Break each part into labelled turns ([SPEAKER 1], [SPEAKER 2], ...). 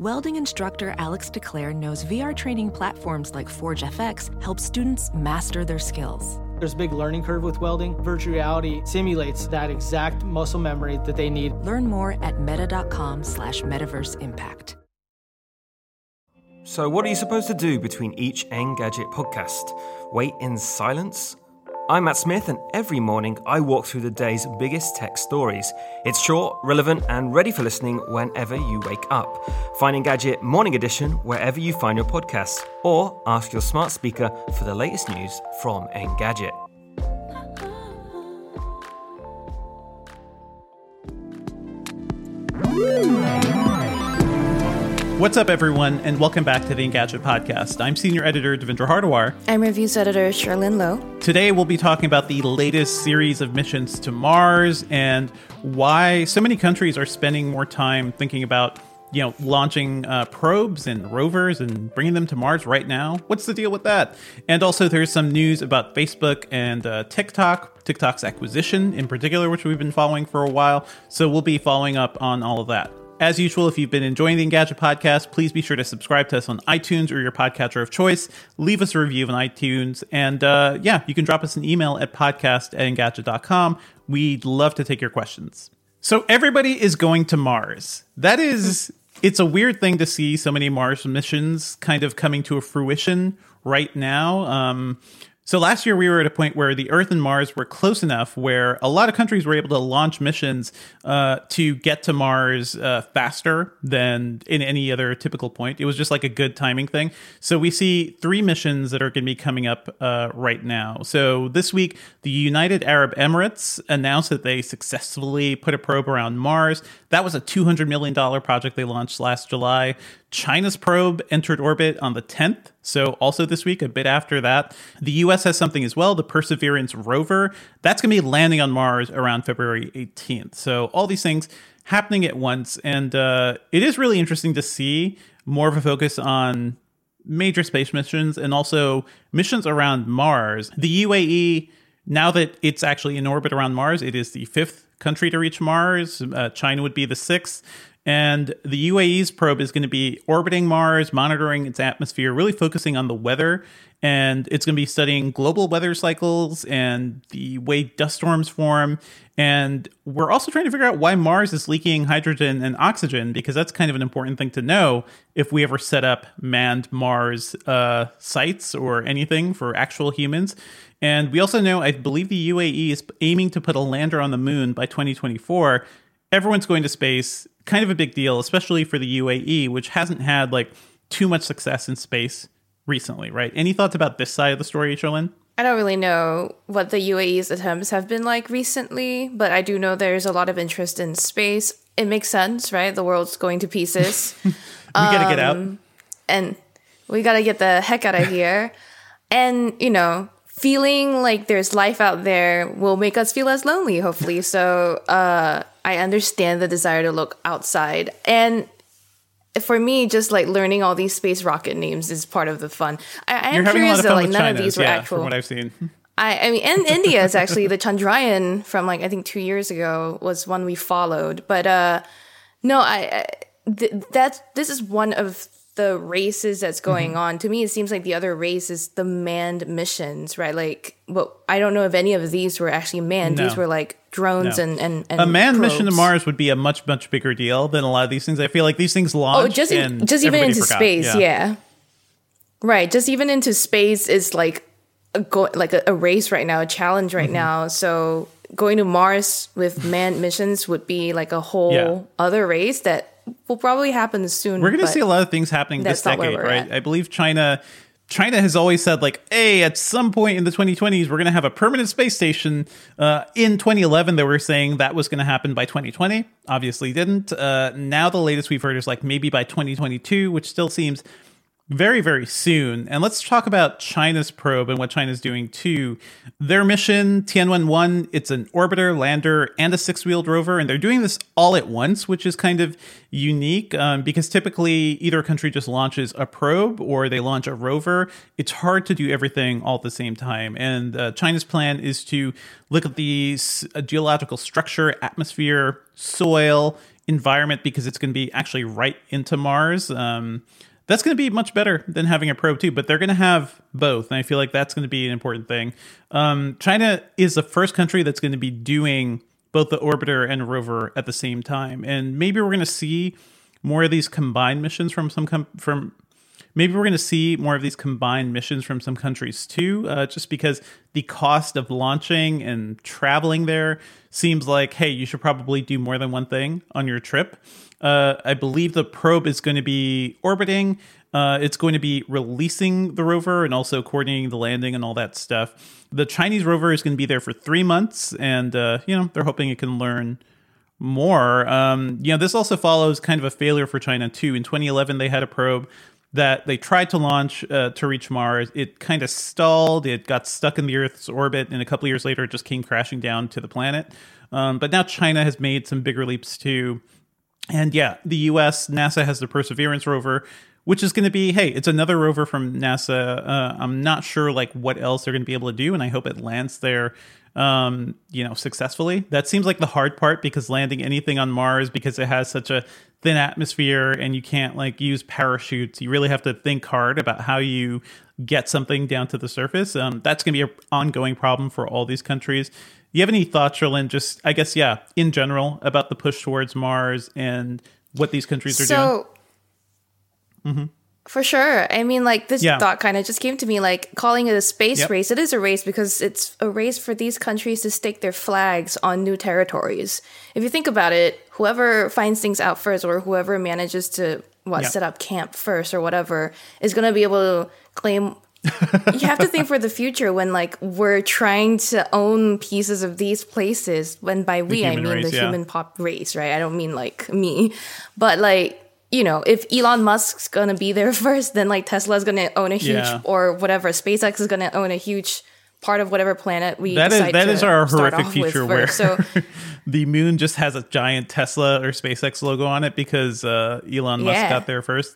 [SPEAKER 1] Welding instructor Alex DeClaire knows VR training platforms like Forge FX help students master their skills.
[SPEAKER 2] There's a big learning curve with welding. Virtual reality simulates that exact muscle memory that they need.
[SPEAKER 1] Learn more at meta.com slash metaverse impact.
[SPEAKER 3] So, what are you supposed to do between each Engadget podcast? Wait in silence? I'm Matt Smith, and every morning I walk through the day's biggest tech stories. It's short, relevant, and ready for listening whenever you wake up. Find Engadget Morning Edition wherever you find your podcasts, or ask your smart speaker for the latest news from Engadget.
[SPEAKER 4] What's up, everyone, and welcome back to the Engadget podcast. I'm senior editor Devindra Hardwar.
[SPEAKER 5] I'm reviews editor Cherlynn Low.
[SPEAKER 4] Today, we'll be talking about the latest series of missions to Mars and why so many countries are spending more time thinking about, you know, launching uh, probes and rovers and bringing them to Mars right now. What's the deal with that? And also, there's some news about Facebook and uh, TikTok, TikTok's acquisition in particular, which we've been following for a while. So we'll be following up on all of that. As usual, if you've been enjoying the Engadget podcast, please be sure to subscribe to us on iTunes or your podcatcher of choice. Leave us a review on iTunes. And uh, yeah, you can drop us an email at podcast at engadget.com. We'd love to take your questions. So everybody is going to Mars. That is, it's a weird thing to see so many Mars missions kind of coming to a fruition right now. Um, so last year we were at a point where the Earth and Mars were close enough where a lot of countries were able to launch missions uh, to get to Mars uh, faster than in any other typical point. It was just like a good timing thing. So we see three missions that are going to be coming up uh, right now. So this week, the United Arab Emirates announced that they successfully put a probe around Mars. That was a $200 million project they launched last July. China's probe entered orbit on the 10th, so also this week, a bit after that. The US has something as well, the Perseverance rover. That's going to be landing on Mars around February 18th. So all these things happening at once. And uh, it is really interesting to see more of a focus on major space missions and also missions around Mars. The UAE, now that it's actually in orbit around Mars, it is the fifth country to reach Mars. Uh, China would be the sixth. And the UAE's probe is going to be orbiting Mars, monitoring its atmosphere, really focusing on the weather. And it's going to be studying global weather cycles and the way dust storms form. And we're also trying to figure out why Mars is leaking hydrogen and oxygen, because that's kind of an important thing to know if we ever set up manned Mars uh, sites or anything for actual humans. And we also know, I believe the UAE is aiming to put a lander on the moon by 2024. Everyone's going to space kind of a big deal, especially for the UAE, which hasn't had like too much success in space recently, right? Any thoughts about this side of the story, Cherlynn?
[SPEAKER 5] I don't really know what the UAE's attempts have been like recently, but I do know there's a lot of interest in space. It makes sense, right? The world's going to pieces.
[SPEAKER 4] we gotta get out.
[SPEAKER 5] Um, And we gotta get the heck out of here. and, you know, feeling like there's life out there will make us feel less lonely, hopefully. So uh, I understand the desire to look outside. And for me, just like learning all these space rocket names is part of the fun. I, I am
[SPEAKER 4] having a lot
[SPEAKER 5] curious though, like none
[SPEAKER 4] China,
[SPEAKER 5] of these were
[SPEAKER 4] yeah,
[SPEAKER 5] actual.
[SPEAKER 4] from what I've seen.
[SPEAKER 5] I, I mean, and India is actually the Chandrayaan from like I think two years ago was one we followed. But uh, no, I, I th- that's this is one of the races that's going
[SPEAKER 4] Mm-hmm.
[SPEAKER 5] on. To me, it seems like the other race is the manned missions, right? Like, but I don't know if any of these were actually manned.
[SPEAKER 4] No.
[SPEAKER 5] These were like drones
[SPEAKER 4] No.
[SPEAKER 5] and and, and
[SPEAKER 4] A manned mission to. Mars would be a much, much bigger deal than a lot of these things. I feel like these things launch.
[SPEAKER 5] Oh, just
[SPEAKER 4] and
[SPEAKER 5] just even into
[SPEAKER 4] forgot.
[SPEAKER 5] space, yeah. Right, just even into space is like a go- like a, a race right now, a challenge
[SPEAKER 4] Mm-hmm.
[SPEAKER 5] right now. So going to Mars with manned missions would be like a whole
[SPEAKER 4] Yeah.
[SPEAKER 5] other race that will probably happen soon.
[SPEAKER 4] We're going to see a lot of things happening this
[SPEAKER 5] that's not where
[SPEAKER 4] decade, right?
[SPEAKER 5] at.
[SPEAKER 4] I believe China. China has always said, like, hey, at some point in the 2020s, we're going to have a permanent space station. Uh, in 2011, they were saying that was going to happen by 2020. Obviously, didn't. Uh, now, the latest we've heard is like maybe by 2022, which still seems very, very soon. And let's talk about China's probe and what China's doing too. Their mission, Tianwen 1, it's an orbiter, lander, and a six wheeled rover. And they're doing this all at once, which is kind of unique um, because typically either country just launches a probe or they launch a rover. It's hard to do everything all at the same time. And uh, China's plan is to look at the uh, geological structure, atmosphere, soil, environment because it's going to be actually right into Mars. Um, that's going to be much better than having a probe too. But they're going to have both, and I feel like that's going to be an important thing. Um, China is the first country that's going to be doing both the orbiter and rover at the same time, and maybe we're going to see more of these combined missions from some com- from maybe we're going to see more of these combined missions from some countries too, uh, just because the cost of launching and traveling there seems like, hey, you should probably do more than one thing on your trip. Uh, I believe the probe is going to be orbiting. Uh, it's going to be releasing the rover and also coordinating the landing and all that stuff. The Chinese rover is going to be there for three months, and uh, you know they're hoping it can learn more. Um, you know, this also follows kind of a failure for China too. In 2011, they had a probe that they tried to launch uh, to reach Mars. It kind of stalled. It got stuck in the Earth's orbit, and a couple years later, it just came crashing down to the planet. Um, but now China has made some bigger leaps too. And yeah, the U.S. NASA has the Perseverance rover, which is going to be hey, it's another rover from NASA. Uh, I'm not sure like what else they're going to be able to do, and I hope it lands there um, you know, successfully. That seems like the hard part because landing anything on Mars because it has such a thin atmosphere and you can't like use parachutes. You really have to think hard about how you get something down to the surface. Um, that's going to be an ongoing problem for all these countries. You have any thoughts, Cherlynn? Just, I guess, yeah, in general about the push towards Mars and what these countries are
[SPEAKER 5] so, doing? Mm-hmm. For sure. I mean, like this yeah. thought kind of just came to me like calling it a space yep. race. It is a race because it's a race for these countries to stake their flags on new territories. If you think about it, whoever finds things out first or whoever manages to what yep. set up camp first or whatever is going to be able to claim you have to think for the future when like we're trying to own pieces of these places when by we i mean race, the yeah. human pop race right i don't mean like me but like you know, if Elon Musk's gonna be there first, then like Tesla's gonna own a huge yeah. or whatever, SpaceX is gonna own a huge part of whatever planet we
[SPEAKER 4] that
[SPEAKER 5] is
[SPEAKER 4] that is our horrific future where so the moon just has a giant Tesla or SpaceX logo on it because uh, Elon Musk yeah. got there first.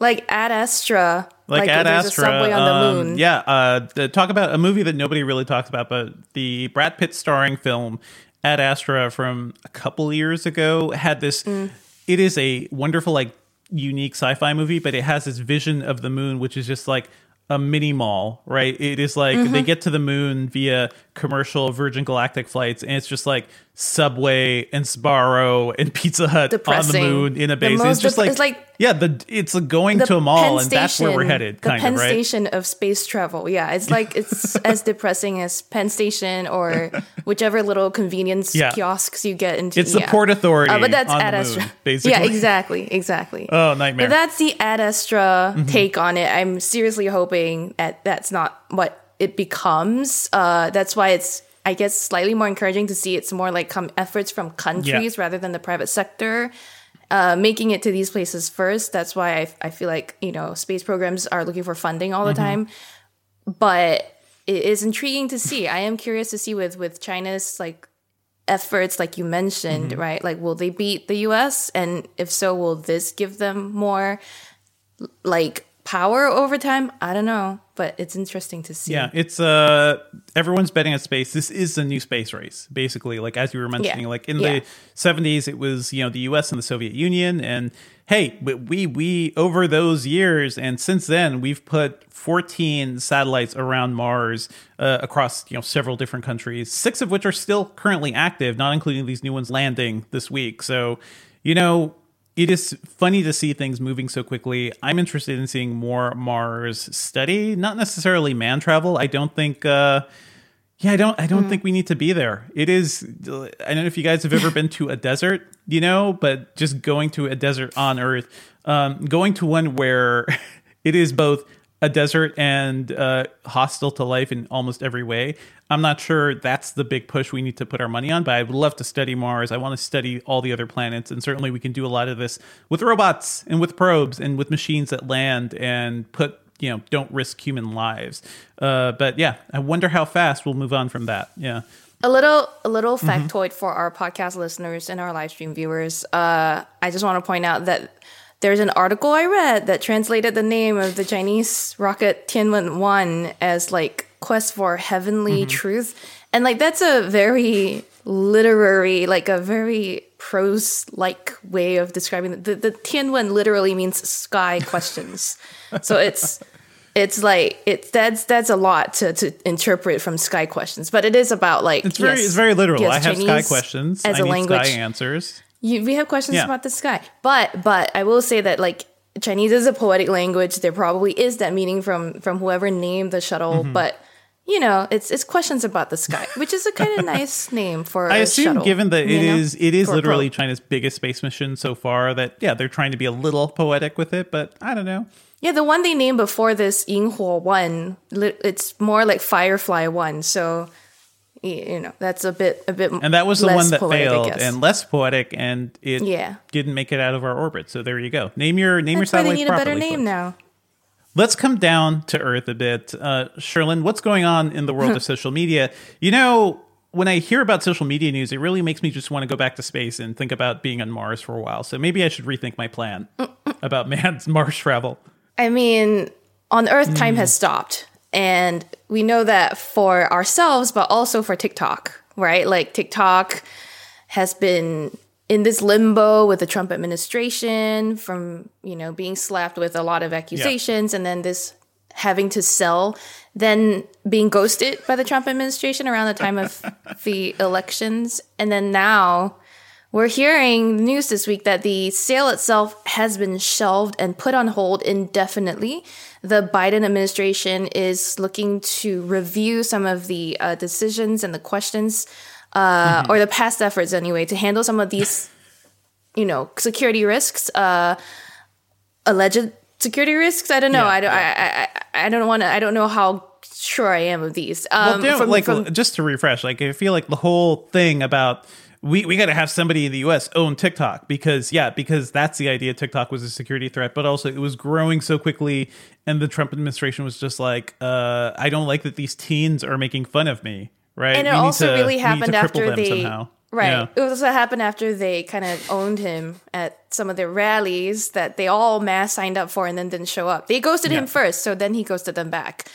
[SPEAKER 5] Like Ad Astra,
[SPEAKER 4] like, like Ad Astra, subway on um, the moon. Yeah, uh, talk about a movie that nobody really talks about, but the Brad Pitt starring film Ad Astra from a couple years ago had this mm it is a wonderful like unique sci-fi movie, but it has this vision of the moon, which is just like a mini mall, right? It is like mm-hmm. they get to the moon via commercial Virgin Galactic flights, and it's just like Subway and Sbarro and Pizza Hut Depressing. on the moon in a base. It's just like, it's like yeah, the it's going to a mall, and that's where we're headed.
[SPEAKER 5] The Penn
[SPEAKER 4] of, right?
[SPEAKER 5] Station of space travel. Yeah, it's like it's as depressing as Penn Station or whichever little convenience yeah. kiosks you get into.
[SPEAKER 4] It's yeah. the Port Authority, uh, but that's Ad Astra. Basically,
[SPEAKER 5] yeah, exactly, exactly.
[SPEAKER 4] Oh, nightmare.
[SPEAKER 5] But that's the Ad Astra mm-hmm. take on it. I'm seriously hoping that that's not what it becomes. Uh, that's why it's I guess slightly more encouraging to see it's more like come efforts from countries yeah. rather than the private sector. Uh, making it to these places first. That's why I, I feel like, you know, space programs are looking for funding all the mm-hmm. time. But it is intriguing to see. I am curious to see with, with China's like efforts, like you mentioned, mm-hmm. right? Like, will they beat the US? And if so, will this give them more like power over time. I don't know, but it's interesting to see.
[SPEAKER 4] Yeah, it's uh everyone's betting on space. This is a new space race, basically. Like as you were mentioning, yeah. like in yeah. the seventies, it was you know the U.S. and the Soviet Union, and hey, we we over those years and since then we've put 14 satellites around Mars uh, across you know several different countries, six of which are still currently active, not including these new ones landing this week. So you know it is funny to see things moving so quickly. I'm interested in seeing more Mars study, not necessarily man travel. I don't think. Uh, yeah, I don't. I don't mm. think we need to be there. It is. I don't know if you guys have ever been to a desert, you know, but just going to a desert on Earth, um, going to one where it is both a desert and uh, hostile to life in almost every way. I'm not sure that's the big push we need to put our money on, but I would love to study Mars. I want to study all the other planets, and certainly we can do a lot of this with robots and with probes and with machines that land and put you know don't risk human lives. Uh, but yeah, I wonder how fast we'll move on from that. Yeah.
[SPEAKER 5] A little, a little mm-hmm. factoid mm-hmm. for our podcast listeners and our live stream viewers. Uh, I just want to point out that there's an article I read that translated the name of the Chinese rocket Tianwen 1 as like quest for heavenly mm-hmm. truth. And like that's a very literary, like a very prose like way of describing it. The, the Tianwen literally means sky questions. so it's it's like it's that's that's a lot to, to interpret from sky questions, but it is about like
[SPEAKER 4] It's very
[SPEAKER 5] yes,
[SPEAKER 4] it's very literal.
[SPEAKER 5] yes,
[SPEAKER 4] I have sky questions.
[SPEAKER 5] as
[SPEAKER 4] I
[SPEAKER 5] a
[SPEAKER 4] need
[SPEAKER 5] language.
[SPEAKER 4] sky answers.
[SPEAKER 5] You, we have questions
[SPEAKER 4] Yeah.
[SPEAKER 5] about the sky, but but I will say that like Chinese is a poetic language. There probably is that meaning from from whoever named the shuttle,
[SPEAKER 4] Mm-hmm.
[SPEAKER 5] but you know, it's it's questions about the sky, which is a kind of nice name for.
[SPEAKER 4] I assume,
[SPEAKER 5] shuttle,
[SPEAKER 4] given that it is it is literally. China's biggest space mission so far, that yeah, they're trying to be a little poetic with it, but I don't know.
[SPEAKER 5] Yeah, the one they named before this, Yinghuo One, it's more like Firefly One. So, you know, that's a bit a bit.
[SPEAKER 4] And that was the one that
[SPEAKER 5] poetic,
[SPEAKER 4] failed and less poetic, and it
[SPEAKER 5] Yeah.
[SPEAKER 4] didn't make it out of our orbit. So there you go. Name your name
[SPEAKER 5] That's
[SPEAKER 4] your
[SPEAKER 5] why they
[SPEAKER 4] satellite
[SPEAKER 5] need a better name now.
[SPEAKER 4] Let's come down to earth a bit. Uh, Cherlynn, what's going on in the world of social media? You know, when I hear about social media news, it really makes me just want to go back to space and think about being on Mars for a while. So maybe I should rethink my plan about man's Mars travel.
[SPEAKER 5] I mean, on Earth, time has stopped. And we know that for ourselves, but also for TikTok, right? Like TikTok has been in this limbo with the Trump administration from, you know, being slapped with a lot of accusations and then this having to sell, then being ghosted by the Trump administration around the time of the elections. And then now we're hearing news this week that the sale itself has been shelved and put on hold indefinitely. The Biden administration is looking to review some of the uh, decisions and the questions, uh, or the past efforts anyway, to handle some of these, you know, security risks, uh, alleged security risks. I don't know.
[SPEAKER 4] Yeah,
[SPEAKER 5] I don't. I, I, I I don't want to. I don't know how sure I am of these. Um,
[SPEAKER 4] Well,
[SPEAKER 5] from-
[SPEAKER 4] like
[SPEAKER 5] from-
[SPEAKER 4] just to refresh, like I feel like the whole thing about we we got to have somebody in the U.S. own TikTok because yeah, because that's the idea. TikTok was a security threat, but also it was growing so quickly, and the Trump administration was just like, uh, I don't like that these teens are making fun of me, right?
[SPEAKER 5] and it
[SPEAKER 4] We
[SPEAKER 5] also
[SPEAKER 4] to-
[SPEAKER 5] really happened after they
[SPEAKER 4] somehow.
[SPEAKER 5] right
[SPEAKER 4] Yeah.
[SPEAKER 5] it also happened after they kind of owned him at some of their rallies that they all mass signed up for and then didn't show up they ghosted him first so then he ghosted them back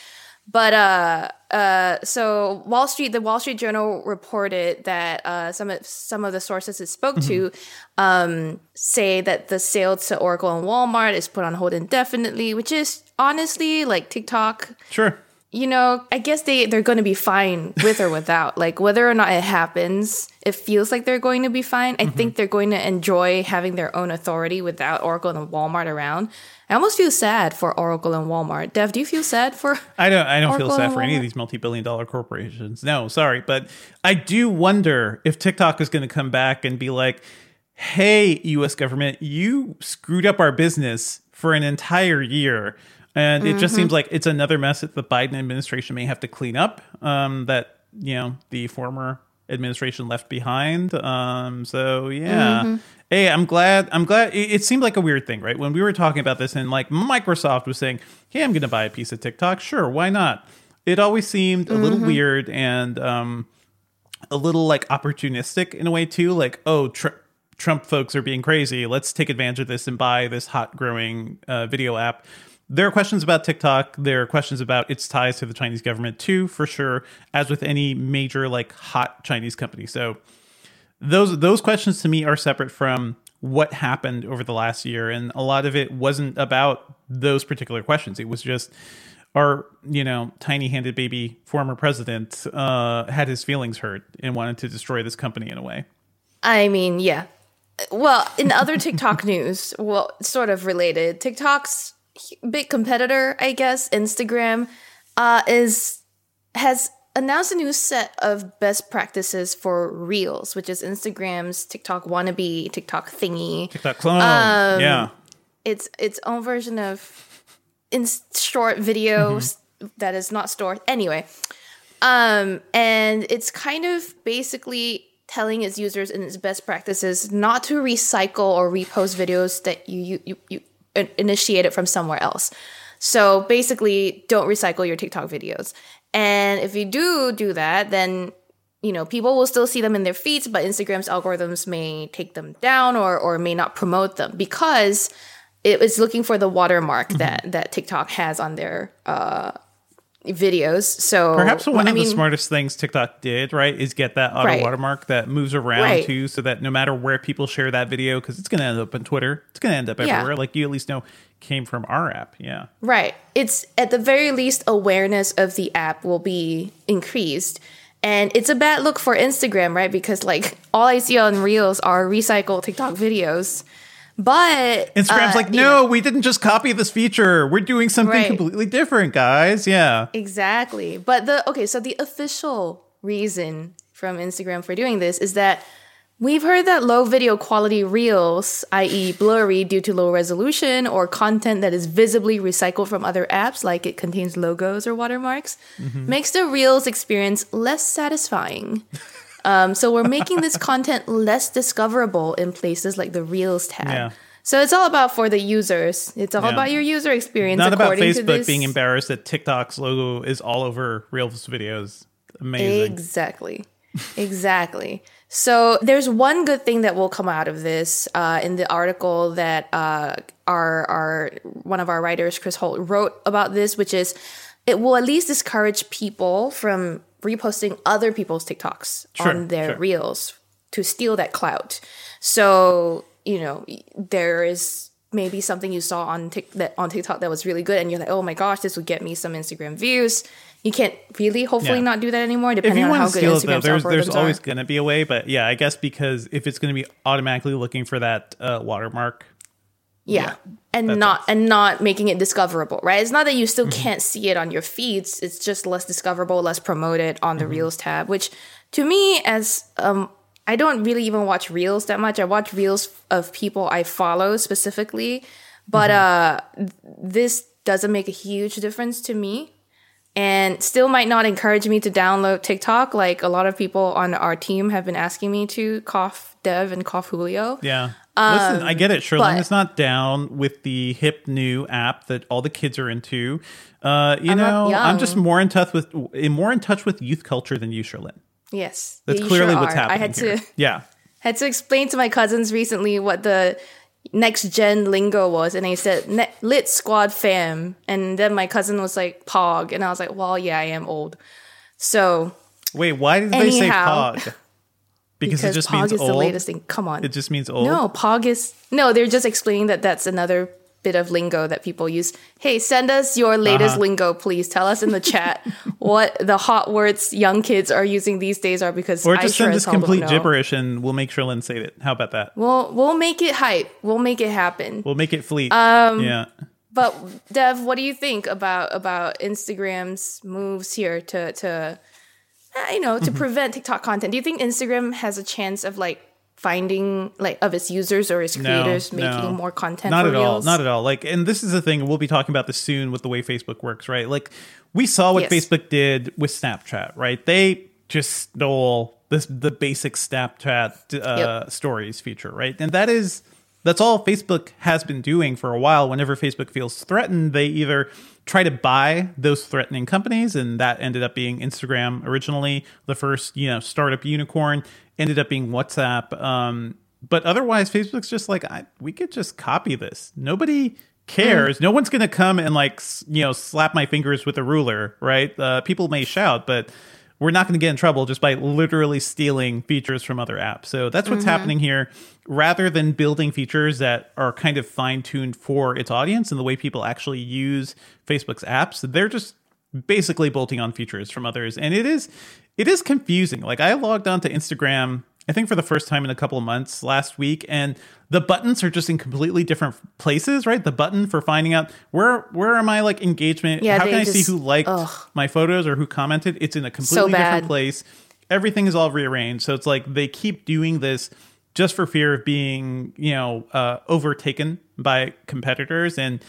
[SPEAKER 5] but uh uh so wall street the wall street journal reported that uh some of some of the sources it spoke to um say that the sale to oracle and walmart is put on hold indefinitely which is honestly like tiktok
[SPEAKER 4] Sure.
[SPEAKER 5] You know, I guess they they're going to be fine with or without. Like whether or not it happens, it feels like they're going to be fine. I think mm-hmm. they're going to enjoy having their own authority without Oracle and Walmart around. I almost feel sad for Oracle and Walmart. Dev, do you feel sad for?
[SPEAKER 4] I don't. I don't feel sad for any of these multi-billion-dollar corporations. No, sorry, but I do wonder if TikTok is going to come back and be like, "Hey, U.S. government, you screwed up our business for an entire year." And it just seems like it's another mess that the Biden administration may have to clean up. Um, that you know the former administration left behind. Um, so yeah. Hey, I'm glad. I'm glad. It, it seemed like a weird thing, right? When we were talking about this, and like Microsoft was saying, "Hey, I'm going to buy a piece of TikTok." Sure, why not? It always seemed a little weird and um, a little like opportunistic in a way too. Like, oh, tr- Trump folks are being crazy. Let's take advantage of this and buy this hot growing uh, video app. There are questions about TikTok. There are questions about its ties to the Chinese government too, for sure. As with any major like hot Chinese company, so those those questions to me are separate from what happened over the last year, and a lot of it wasn't about those particular questions. It was just our you know tiny handed baby former president uh, had his feelings hurt and wanted to destroy this company in a way.
[SPEAKER 5] I mean, yeah. Well, in other TikTok news, well, sort of related, TikTok's big competitor, I guess, Instagram, uh, is has announced a new set of best practices for Reels, which is Instagram's TikTok wannabe, TikTok thingy.
[SPEAKER 4] TikTok clone,
[SPEAKER 5] Um,
[SPEAKER 4] yeah.
[SPEAKER 5] It's its own version of in short videos that is not stored anyway. Um, and it's kind of basically telling its users in its best practices not to recycle or repost videos that you you you, you in- it from somewhere else. So basically, don't recycle your TikTok videos. And if you do do that, then you know people will still see them in their feeds, but Instagram's algorithms may take them down or or may not promote them because it is looking for the watermark that that TikTok has on their uh videos. So
[SPEAKER 4] Perhaps one
[SPEAKER 5] I
[SPEAKER 4] of
[SPEAKER 5] mean,
[SPEAKER 4] the smartest things TikTok did, right, is get that auto
[SPEAKER 5] Right.
[SPEAKER 4] watermark that moves around
[SPEAKER 5] Right.
[SPEAKER 4] too, so that no matter where people share that video, because it's going to end up on Twitter, it's going to end up
[SPEAKER 5] Yeah.
[SPEAKER 4] everywhere. Like you at least know came from our app. Yeah.
[SPEAKER 5] Right. It's at the very least awareness of the app will be increased. And it's a bad look for Instagram, right? Because like all I see on Reels are recycled TikTok videos. But
[SPEAKER 4] Instagram's
[SPEAKER 5] uh,
[SPEAKER 4] like, no,
[SPEAKER 5] know,
[SPEAKER 4] we didn't just copy this feature. We're doing something
[SPEAKER 5] Right.
[SPEAKER 4] completely different, guys. Yeah.
[SPEAKER 5] Exactly. But the okay, so the official reason from Instagram for doing this is that we've heard that low video quality reels, i.e., blurry due to low resolution or content that is visibly recycled from other apps, like it contains logos or watermarks, makes the reels experience less satisfying. Um, so we're making this content less discoverable in places like the Reels tab.
[SPEAKER 4] Yeah.
[SPEAKER 5] So it's all about for the users. It's all
[SPEAKER 4] Yeah.
[SPEAKER 5] about your user experience.
[SPEAKER 4] Not about Facebook being embarrassed that TikTok's logo is all over Reels videos. Amazing.
[SPEAKER 5] Exactly. exactly. So there's one good thing that will come out of this uh, in the article that uh, our our one of our writers, Chris Holt, wrote about this, which is it will at least discourage people from reposting other people's TikToks
[SPEAKER 4] Sure,
[SPEAKER 5] on their
[SPEAKER 4] sure.
[SPEAKER 5] reels to steal that clout. So you know there is maybe something you saw on Tik that on TikTok that was really good, and you're like, oh my gosh, this would get me some Instagram views. You can't really, hopefully,
[SPEAKER 4] Yeah.
[SPEAKER 5] not do that anymore, depending on how good
[SPEAKER 4] though,
[SPEAKER 5] Instagram's
[SPEAKER 4] there's there's always going to be a way. But yeah, I guess because if it's going to be automatically looking for that uh, watermark,
[SPEAKER 5] Yeah. And not and not making it discoverable, right? It's not that you still can't see it on your feeds. It's just less discoverable, less promoted on the Reels tab, which to me as um I don't really even watch Reels that much. I watch Reels of people I follow specifically, but uh this doesn't make a huge difference to me and still might not encourage me to download TikTok like a lot of people on our team have been asking me to cough Dev and cough Julio.
[SPEAKER 4] yeah. Listen, I get it. Cherlynn
[SPEAKER 5] Um, but-
[SPEAKER 4] is not down with the hip new app that all the kids are into. Uh, you
[SPEAKER 5] I'm
[SPEAKER 4] know, I'm just more in touch with more in touch with youth culture than you, Cherlynn.
[SPEAKER 5] Yes.
[SPEAKER 4] That's
[SPEAKER 5] you
[SPEAKER 4] clearly
[SPEAKER 5] sure
[SPEAKER 4] what's
[SPEAKER 5] are.
[SPEAKER 4] happening
[SPEAKER 5] I had
[SPEAKER 4] here.
[SPEAKER 5] to
[SPEAKER 4] Yeah.
[SPEAKER 5] had to explain to my cousins recently what the next gen lingo was, and they said "Ne- "lit squad fam," and then my cousin was like "pog," and I was like, "Well, yeah, I am old." So
[SPEAKER 4] Wait, why did they say pog? Because,
[SPEAKER 5] because
[SPEAKER 4] it just
[SPEAKER 5] pog
[SPEAKER 4] means
[SPEAKER 5] is
[SPEAKER 4] old.
[SPEAKER 5] the latest thing. Come on,
[SPEAKER 4] It just means old.
[SPEAKER 5] no pog is no. They're just explaining that that's another bit of lingo that people use. Hey, send us your latest
[SPEAKER 4] Uh-huh.
[SPEAKER 5] lingo, please. Tell us in the chat what the hot words young kids are using these days are because
[SPEAKER 4] Or
[SPEAKER 5] I
[SPEAKER 4] just
[SPEAKER 5] sure
[SPEAKER 4] send us complete gibberish and we'll make Cherlynn say it. How about that?
[SPEAKER 5] We'll we'll make it hype. We'll make it happen.
[SPEAKER 4] We'll make it fleet. Um, yeah.
[SPEAKER 5] But Dev, what do you think about about Instagram's moves here to to you know to
[SPEAKER 4] Mm-hmm.
[SPEAKER 5] prevent TikTok content? Do you think Instagram has a chance of like finding like of its users or its creators making
[SPEAKER 4] no.
[SPEAKER 5] more content?
[SPEAKER 4] Not
[SPEAKER 5] for
[SPEAKER 4] at all. Not at all. Like, and this is the thing. We'll be talking about this soon with the way Facebook works, right? Like, we saw what
[SPEAKER 5] Yes.
[SPEAKER 4] Facebook did with Snapchat, right? They just stole this the basic Snapchat uh,
[SPEAKER 5] Yep.
[SPEAKER 4] stories feature, right? And that is that's all Facebook has been doing for a while. Whenever Facebook feels threatened, they either try to buy those threatening companies, and that ended up being Instagram originally, the first you know startup unicorn. Ended up being WhatsApp. Um, but otherwise, Facebook's just like I, we could just copy this. Nobody cares. No one's gonna come and like you know slap my fingers with a ruler, right? Uh, people may shout, but we're not going to get in trouble just by literally stealing features from other apps. So that's what's mm-hmm. happening here. Rather than building features that are kind of fine tuned for its audience and the way people actually use Facebook's apps, they're just basically bolting on features from others. And it is it is confusing. Like I logged on to Instagram I think for the first time in a couple of months last week, and the buttons are just in completely different places, right? The button for finding out where where am I like engagement,
[SPEAKER 5] Yeah,
[SPEAKER 4] how can I
[SPEAKER 5] just-
[SPEAKER 4] see who liked
[SPEAKER 5] ugh.
[SPEAKER 4] my photos or who commented? It's in a completely different place. Everything is all rearranged, so it's like they keep doing this just for fear of being, you know, uh, overtaken by competitors. And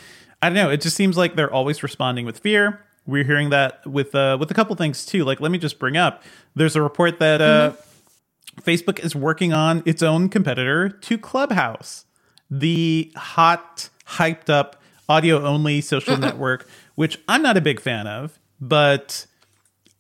[SPEAKER 4] I don't know, it just seems like they're always responding with fear. We're hearing that with uh, with a couple things too. Like, let me just bring up. There's a report that uh, Facebook is working on its own competitor to Clubhouse, the hot, hyped up audio only social network, which I'm not a big fan of, but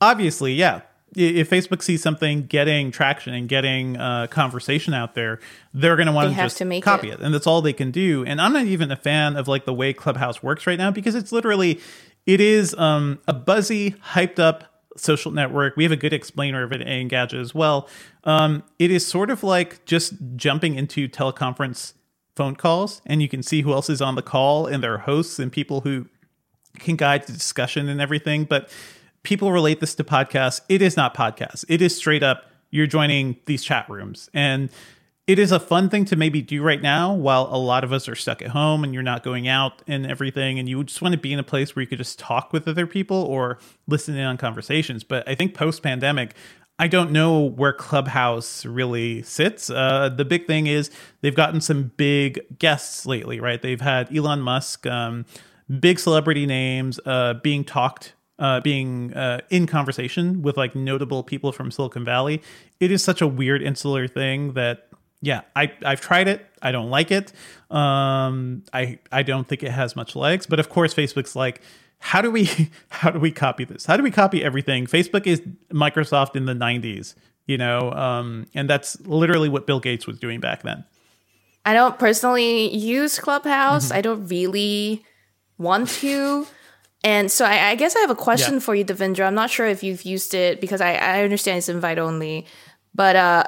[SPEAKER 4] obviously, yeah. If Facebook sees something getting traction and getting uh, conversation out there, they're going to want to just
[SPEAKER 5] to
[SPEAKER 4] copy
[SPEAKER 5] it.
[SPEAKER 4] it, and that's all they can do. And I'm not even a fan of like the way Clubhouse works right now because it's literally it is um, a buzzy, hyped up social network. We have a good explainer of it in Engadget as well. Um, it is sort of like just jumping into teleconference phone calls, and you can see who else is on the call and their hosts and people who can guide the discussion and everything. But people relate this to podcasts. It is not podcasts. It is straight up you're joining these chat rooms and it is a fun thing to maybe do right now while a lot of us are stuck at home and you're not going out and everything and you just want to be in a place where you could just talk with other people or listen in on conversations. But i think post pandemic i don't know where clubhouse really sits. Uh, the big thing is they've gotten some big guests lately right? They've had elon musk um, big celebrity names uh, being talked uh, being uh, in conversation with like notable people from Silicon Valley. It is such a weird insular thing that yeah, I I've tried it. I don't like it. Um, I I don't think it has much legs. But of course, Facebook's like, how do we how do we copy this? How do we copy everything? Facebook is Microsoft in the '90s, you know, um, and that's literally what Bill Gates was doing back then.
[SPEAKER 5] I don't personally use Clubhouse. Mm-hmm. I don't really want to. And so I, I, guess I have a question yeah. for you, Devindra. I'm not sure if you've used it because I, I understand it's invite only. But uh,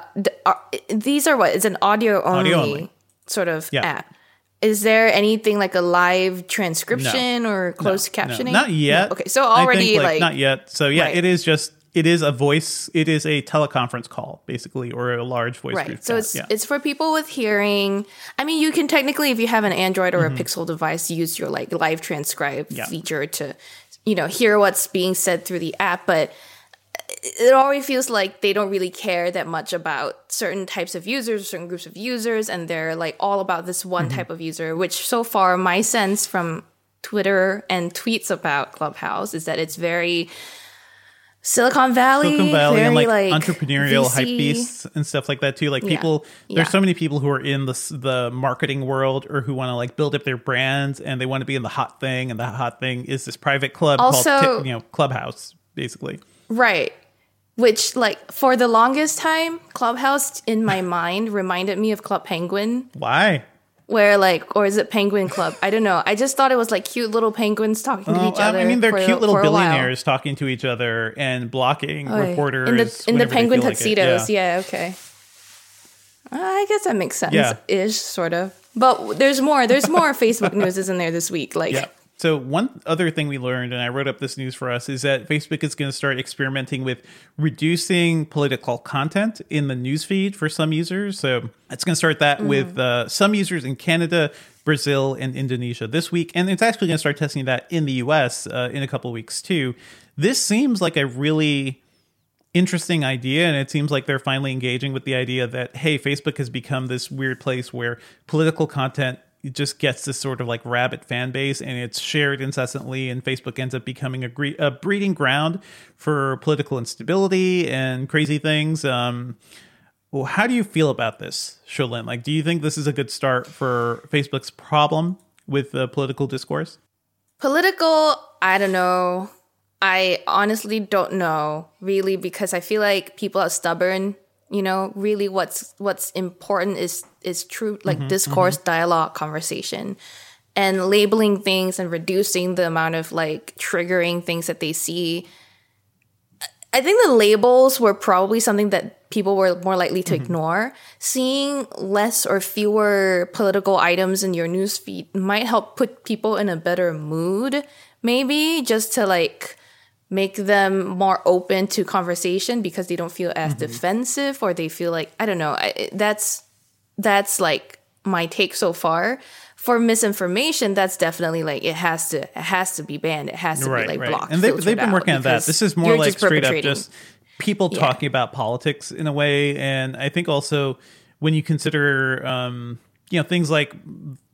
[SPEAKER 5] are, these are what? It's an audio only, audio only. sort of yeah. app. Is there anything like a live transcription no. or closed no. captioning? No.
[SPEAKER 4] Not yet.
[SPEAKER 5] Okay, so already
[SPEAKER 4] think,
[SPEAKER 5] like, like,
[SPEAKER 4] not yet. So yeah, right. it is just it is a voice. It is a teleconference call basically, or a large voice.
[SPEAKER 5] Right. So it's yeah. it's for people with hearing. I mean, you can technically, if you have an Android or mm-hmm. a Pixel device, use your like live transcribe yeah. feature to, you know, hear what's being said through the app, but it always feels like they don't really care that much about certain types of users, certain groups of users, and they're like all about this one mm-hmm. type of user, which so far my sense from Twitter and tweets about Clubhouse is that it's very Silicon Valley,
[SPEAKER 4] Silicon Valley, and like, like entrepreneurial VC. hype beasts and stuff like that too. Like people, yeah. there's yeah. so many people who are in the the marketing world or who want to like build up their brands and they want to be in the hot thing, and the hot thing is this private club also, called you know Clubhouse, basically.
[SPEAKER 5] Right which like for the longest time clubhouse in my mind reminded me of club penguin.
[SPEAKER 4] Why?
[SPEAKER 5] Where like or is it penguin club? I don't know. I just thought it was like cute little penguins talking to each other
[SPEAKER 4] i mean they're for, cute little billionaires talking to each other and blocking oh, reporters
[SPEAKER 5] in the, in the penguin tuxedos like yeah. yeah. okay. Uh, i guess that makes sense yeah. ish sort of but there's more. There's more facebook news isn't there this week like yeah.
[SPEAKER 4] So one other thing we learned, and I wrote up this news for us, is that Facebook is going to start experimenting with reducing political content in the newsfeed for some users. So it's going to start that mm. with uh, some users in Canada, Brazil, and Indonesia this week, and it's actually going to start testing that in the U.S. Uh, in a couple of weeks too. This seems like a really interesting idea and it seems like they're finally engaging with the idea that hey facebook has become this weird place where political content it just gets this sort of like rabbit fan base and it's shared incessantly and facebook ends up becoming a, gre- a breeding ground for political instability and crazy things. Um, well, how do you feel about this Cherlynn? like do you think this is a good start for facebook's problem with the political discourse?
[SPEAKER 5] Political i don't know. I honestly don't know really because i feel like people are stubborn you know really what's what's important is is true like mm-hmm, discourse mm-hmm. dialogue conversation and labeling things and reducing the amount of like triggering things that they see i think the labels were probably something that people were more likely to mm-hmm. ignore seeing less or fewer political items in your newsfeed might help put people in a better mood maybe just to like make them more open to conversation because they don't feel as mm-hmm. defensive or they feel like I don't know. I, that's that's like my take so far. For misinformation, that's definitely like it has to it has to be banned. It has to right, be like right. blocked.
[SPEAKER 4] And they, they've been working on that. This is more like straight up just people yeah. talking about politics in a way. And I think also when you consider um, you know things like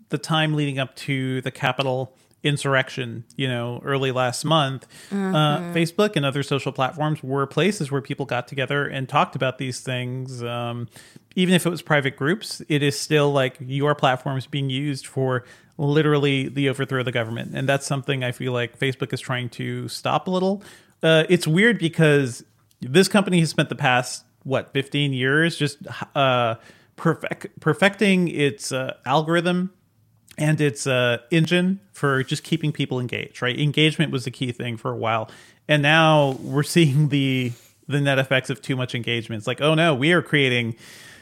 [SPEAKER 4] the time leading up to the Capitol insurrection, you know, early last month, uh, mm-hmm. uh, Facebook and other social platforms were places where people got together and talked about these things. Um, even if it was private groups, it is still like your platform is being used for literally the overthrow of the government. And that's something I feel like Facebook is trying to stop a little. Uh, it's weird because this company has spent the past, what, 15 years just uh, perfect, perfecting its uh, algorithm and its uh, engine for just keeping people engaged. Right, engagement was the key thing for a while, and now we're seeing the the net effects of too much engagement. It's like, oh no, we are creating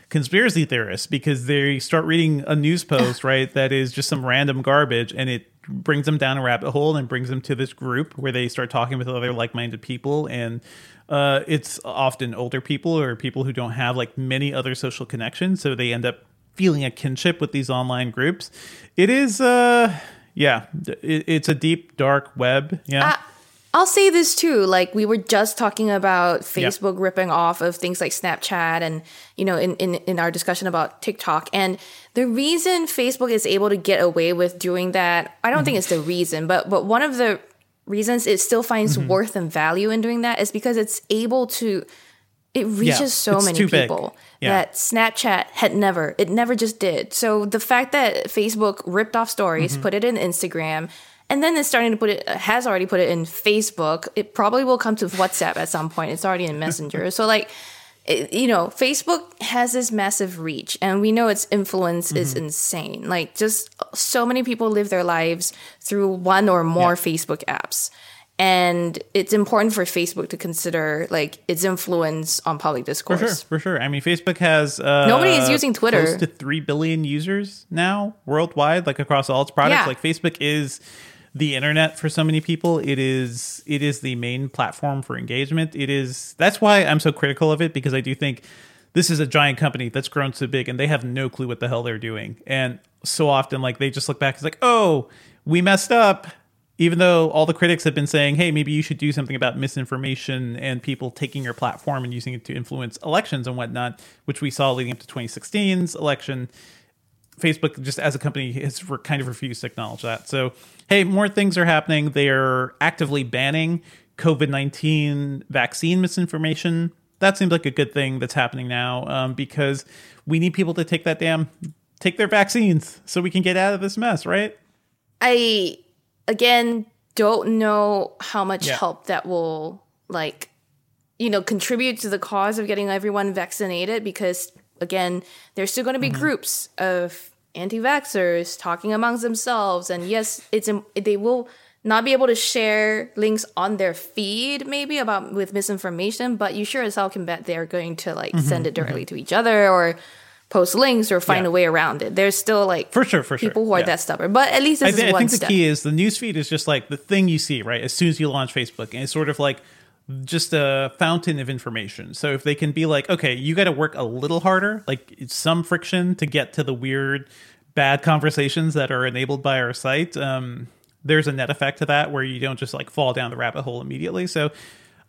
[SPEAKER 4] conspiracy theorists because they start reading a news post, right, that is just some random garbage and it brings them down a rabbit hole and brings them to this group where they start talking with other like-minded people and uh, it's often older people or people who don't have like many other social connections so they end up feeling a kinship with these online groups it is uh yeah it, it's a deep dark web yeah
[SPEAKER 5] Uh, I'll say this too. Like we were just talking about Facebook ripping off of things like Snapchat and, you know, in, in, in our discussion about TikTok. And the reason Facebook is able to get away with doing that, I don't think it's the reason, but but one of the reasons it still finds worth and value in doing that is because it's able to it reaches so many people
[SPEAKER 4] Yeah.
[SPEAKER 5] that Snapchat had never. It never just did. So the fact that Facebook ripped off stories,
[SPEAKER 4] Mm-hmm.
[SPEAKER 5] put it in Instagram, and then it's starting to put it has already put it in Facebook. It probably will come to WhatsApp at some point. It's already in Messenger. so like it, you know, Facebook has this massive reach, and we know its influence is
[SPEAKER 4] Mm-hmm.
[SPEAKER 5] insane. Like, just so many people live their lives through one or more Facebook apps, and it's important for Facebook to consider like its influence on public discourse.
[SPEAKER 4] For sure, for sure. I mean, Facebook has uh,
[SPEAKER 5] Nobody is using Twitter.
[SPEAKER 4] Close to three billion users now worldwide, like across all its products.
[SPEAKER 5] Yeah.
[SPEAKER 4] Like Facebook is the internet for so many people. It is it is the main platform for engagement. It is that's why I'm so critical of it because I do think this is a giant company that's grown so big and they have no clue what the hell they're doing. And so often, like they just look back, it's like, oh, we messed up even though all the critics have been saying, hey, maybe you should do something about misinformation and people taking your platform and using it to influence elections and whatnot, which we saw leading up to 2016's election. Facebook, just as a company, has re- kind of refused to acknowledge that. So, hey, more things are happening. They are actively banning COVID 19 vaccine misinformation. That seems like a good thing that's happening now um, because we need people to take that damn, take their vaccines so we can get out of this mess, right?
[SPEAKER 5] I again don't know how much
[SPEAKER 4] Yeah.
[SPEAKER 5] help that will like you know contribute to the cause of getting everyone vaccinated because again there's still going to be mm-hmm. groups of anti-vaxxers talking amongst themselves. And yes it's they will not be able to share links on their feed maybe about with misinformation but you sure as hell can bet they're going to like send mm-hmm. it directly mm-hmm. to each other or post links or find
[SPEAKER 4] Yeah.
[SPEAKER 5] a way around it there's still like
[SPEAKER 4] For sure, for sure.
[SPEAKER 5] people who are
[SPEAKER 4] Yeah.
[SPEAKER 5] that stubborn but at least this
[SPEAKER 4] I,
[SPEAKER 5] is
[SPEAKER 4] I
[SPEAKER 5] one
[SPEAKER 4] think the key is the newsfeed is just like the thing you see right as soon as you launch Facebook, and it's sort of like just a fountain of information. So if they can be like, okay, you got to work a little harder, like it's some friction to get to the weird, bad conversations that are enabled by our site. Um, there's a net effect to that where you don't just like fall down the rabbit hole immediately. So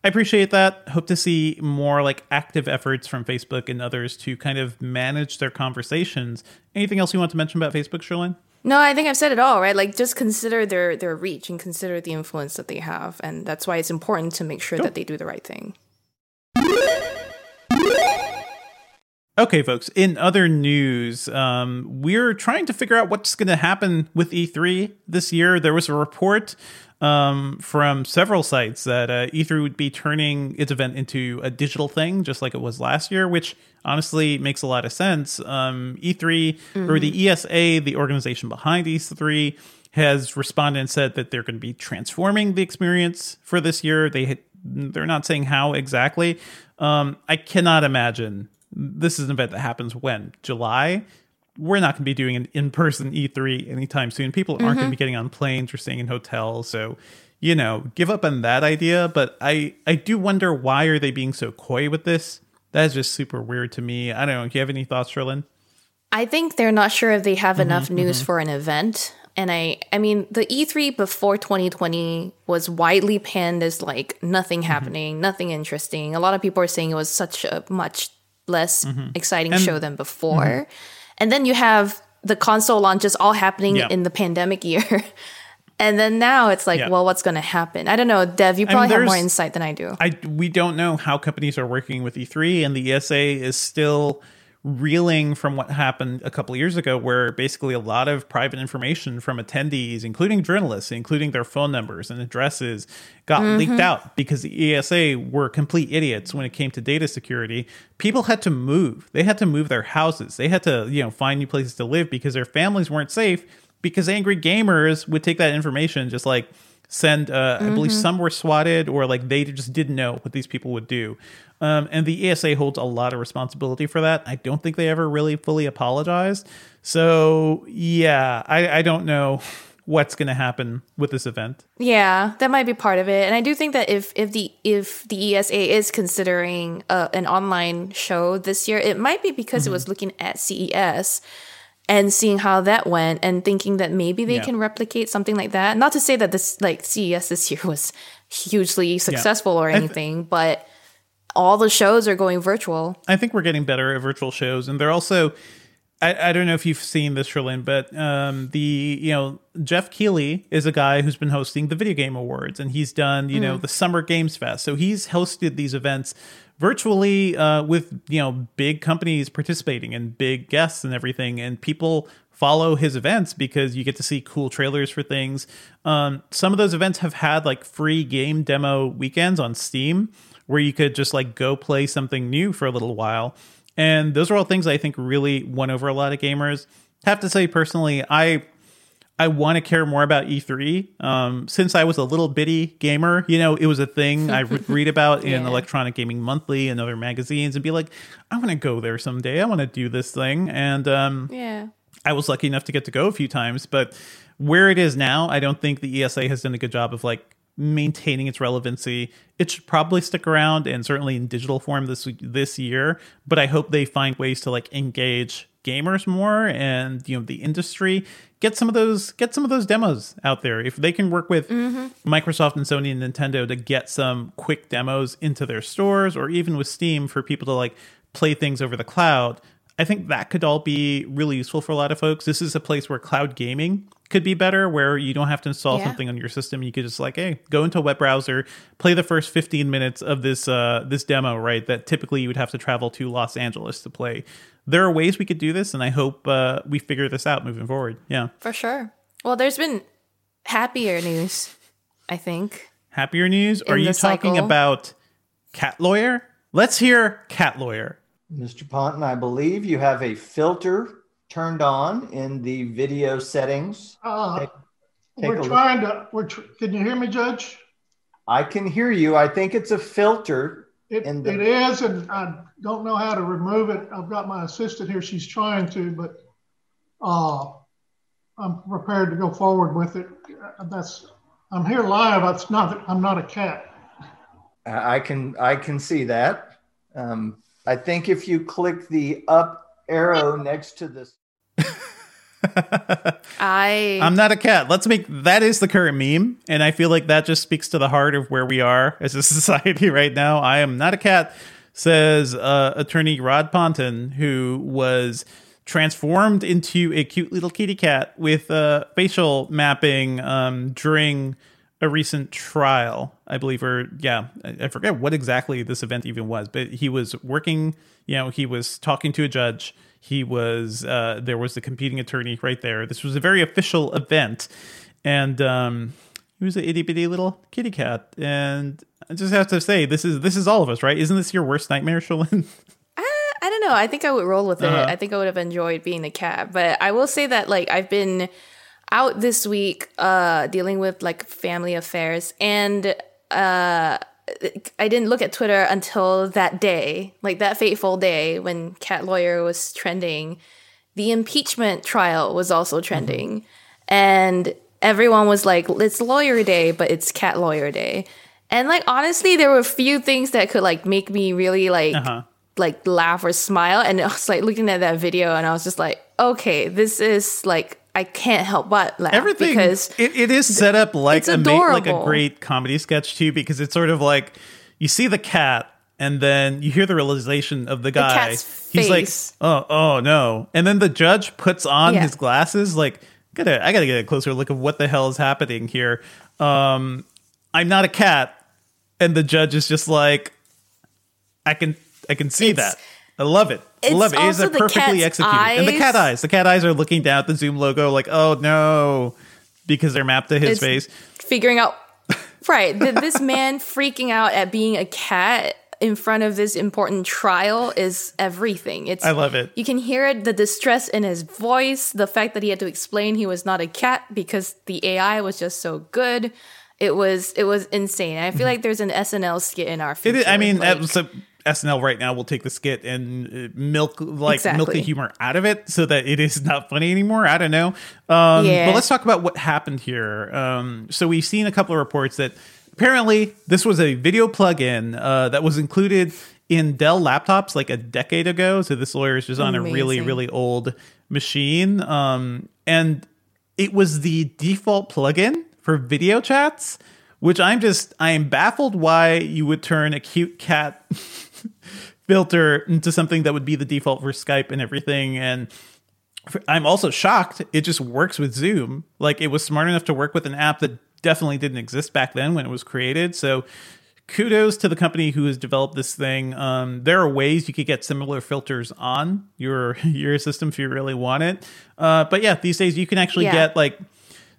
[SPEAKER 4] I appreciate that. Hope to see more like active efforts from Facebook and others to kind of manage their conversations. Anything else you want to mention about Facebook, Cherlynn?
[SPEAKER 5] No, I think I've said it all, right? Like just consider their their reach and consider the influence that they have, and that's why it's important to make sure that they do the right thing.
[SPEAKER 4] Okay, folks. In other news, um, we're trying to figure out what's going to happen with E3 this year. There was a report um, from several sites that uh, E3 would be turning its event into a digital thing, just like it was last year, which honestly makes a lot of sense. Um, E3 or the ESA, the organization behind E3, has responded and said that they're going to be transforming the experience for this year. They they're not saying how exactly. Um, I cannot imagine this is an event that happens when July. We're not going to be doing an in-person E3 anytime soon. People aren't going to be getting on planes or staying in hotels, so you know, give up on that idea. But I, I do wonder why are they being so coy with this? That is just super weird to me. I don't know. Do you have any thoughts, Cherlynn?
[SPEAKER 5] I think they're not sure if they have
[SPEAKER 4] Mm-hmm,
[SPEAKER 5] enough news for an event. And I I mean the E3 before 2020 was widely panned as like nothing
[SPEAKER 4] Mm-hmm.
[SPEAKER 5] happening, nothing interesting. A lot of people are saying it was such a much less
[SPEAKER 4] Mm-hmm.
[SPEAKER 5] exciting show than before. And then you have the console launches all happening
[SPEAKER 4] Yeah.
[SPEAKER 5] in the pandemic year. and then now it's like,
[SPEAKER 4] Yeah.
[SPEAKER 5] well, what's going to happen? I don't know, Dev, you
[SPEAKER 4] mean,
[SPEAKER 5] probably have more insight than I do.
[SPEAKER 4] I we don't know how companies are working with E3, and the ESA is still reeling from what happened a couple of years ago, where basically a lot of private information from attendees, including journalists, including their phone numbers and addresses, got leaked out because the ESA were complete idiots when it came to data security. People had to move; they had to move their houses, they had to you know find new places to live because their families weren't safe because angry gamers would take that information just like send uh, i believe some were swatted or like they just didn't know what these people would do um, and the esa holds a lot of responsibility for that. I don't think they ever really fully apologized. So yeah i, I don't know what's going to happen with this event.
[SPEAKER 5] Yeah, that might be part of it, and I do think that if if the if the ESA is considering uh, an online show this year, it might be because it was looking at CES and seeing how that went, and thinking that maybe they
[SPEAKER 4] Yeah.
[SPEAKER 5] can replicate something like that. Not to say that this like CES this year was hugely successful or
[SPEAKER 4] I th-
[SPEAKER 5] anything, but all the shows are going virtual.
[SPEAKER 4] I think we're getting better at virtual shows, and they're also. I, I don't know if you've seen this, Cherlynn, but um, the you know Geoff Keighley is a guy who's been hosting the Video Game Awards, and he's done you know the Summer Games Fest. So he's hosted these events virtually uh, with you know big companies participating and big guests and everything, and people follow his events because you get to see cool trailers for things. Um, some of those events have had like free game demo weekends on Steam where you could just like go play something new for a little while. And those are all things I think really won over a lot of gamers. Have to say personally, I I want to care more about E3. Um, since I was a little bitty gamer, you know, it was a thing I would read about in Electronic Gaming Monthly and other magazines and be like, I want to go there someday. I want to do this thing. And um,
[SPEAKER 5] Yeah.
[SPEAKER 4] I was lucky enough to get to go a few times, but where it is now, I don't think the ESA has done a good job of like maintaining its relevancy. It should probably stick around and certainly in digital form this this year, but I hope they find ways to like engage gamers more and you know the industry. Get some of those get some of those demos out there. If they can work with mm-hmm. microsoft and sony and nintendo to get some quick demos into their stores or even with steam for people to like play things over the cloud I think that could all be really useful for a lot of folks. This is a place where cloud gaming could be better, where you don't have to install
[SPEAKER 5] Yeah.
[SPEAKER 4] something on your system. You could just like, hey, go into a web browser, play the first 15 minutes of this uh, this demo, right? That typically you would have to travel to Los Angeles to play. There are ways we could do this, and I hope uh, we figure this out moving forward. Yeah,
[SPEAKER 5] For sure. Well, there's been happier news, I think.
[SPEAKER 4] happier news. Are you talking
[SPEAKER 5] cycle.
[SPEAKER 4] about Cat Lawyer? Let's hear Cat Lawyer.
[SPEAKER 6] Mr. Ponton, I believe you have a filter turned on in the video settings.
[SPEAKER 7] Uh,
[SPEAKER 6] Take- take
[SPEAKER 7] we're
[SPEAKER 6] look.
[SPEAKER 7] trying to, we're, tr- can you hear me, Judge?
[SPEAKER 6] I can hear you. I think it's a filter.
[SPEAKER 7] It, it is, and I don't know how to remove it. I've got my assistant here. She's trying to, but uh, I'm prepared to go forward with it. Uh, That's, I'm here live. It's not, I'm not a cat.
[SPEAKER 6] I I can I can see that. Um, I think if you click the up arrow next to this,
[SPEAKER 5] I
[SPEAKER 4] I'm not a cat. Let's make that is the current meme, and I feel like that just speaks to the heart of where we are as a society right now. I am not a cat, says uh, attorney Rod Ponton, who was transformed into a cute little kitty cat with uh, facial mapping um, during a recent trial, I believe, or yeah, I I forget what exactly this event even was, but he was working, you know, he was talking to a judge. He was, uh, there was the competing attorney right there. This was a very official event. And um, he was an itty bitty little kitty cat. And I just have to say, this is this is all of us, right? Isn't this your worst nightmare, Cherlynn?
[SPEAKER 5] I don't know. I think I would roll with it.
[SPEAKER 4] Uh-huh.
[SPEAKER 5] I think I would have enjoyed being the cat. But I will say that like I've been out this week uh dealing with like family affairs and uh I didn't look at Twitter until that day, like that fateful day when Cat Lawyer was trending. The impeachment trial was also trending. And everyone was like, it's lawyer day, but it's cat lawyer day. And like honestly, there were a few things that could like make me really like
[SPEAKER 4] Uh-huh.
[SPEAKER 5] like laugh or smile. And I was like looking at that video and I was just like, okay, this is like I can't help but laugh
[SPEAKER 4] Everything
[SPEAKER 5] because
[SPEAKER 4] it, it is set up like a ma- like a great comedy sketch too, because it's sort of like you see the cat and then you hear the realization of the guy.
[SPEAKER 5] cat's
[SPEAKER 4] He's like, oh, oh no. And then the judge puts on
[SPEAKER 5] Yeah.
[SPEAKER 4] his glasses, like, gotta I gotta get a closer look of what the hell is happening here. Um I'm not a cat. And the judge is just like, I can I can see
[SPEAKER 5] It's-
[SPEAKER 4] that. I love it.
[SPEAKER 5] It's
[SPEAKER 4] love it. It is
[SPEAKER 5] also
[SPEAKER 4] a perfectly executed. And the cat
[SPEAKER 5] eyes.
[SPEAKER 4] eyes. The cat eyes are looking down at the Zoom logo like, oh no, because they're mapped to his
[SPEAKER 5] It's-
[SPEAKER 4] face.
[SPEAKER 5] figuring out right th- this man freaking out at being a cat in front of this important trial is everything. It's
[SPEAKER 4] I love it.
[SPEAKER 5] You can hear it, the distress in his voice, the fact that he had to explain he was not a cat because the AI was just so good. It was it was insane. I feel mm-hmm. like there's an SNL skit in our future.
[SPEAKER 4] is, I mean,
[SPEAKER 5] like-
[SPEAKER 4] that was a- SNL right now will take the skit and uh, milk like
[SPEAKER 5] Exactly.
[SPEAKER 4] milk the humor out of it so that it is not funny anymore. I don't know. Um,
[SPEAKER 5] Yeah.
[SPEAKER 4] But let's talk about what happened here. Um, so we've seen a couple of reports that apparently this was a video plugin uh, that was included in Dell laptops like a decade ago. So this lawyer is just on a really really old machine, um, and it was the default plugin for video chats. Which I'm just I am baffled why you would turn a cute cat filter into something that would be the default for Skype and everything. And I'm also shocked it just works with Zoom. Like it was smart enough to work with an app that definitely didn't exist back then when it was created. So kudos to the company who has developed this thing. Um, there are ways you could get similar filters on your your system if you really want it. Uh, but yeah, these days you can actually
[SPEAKER 5] Yeah.
[SPEAKER 4] get like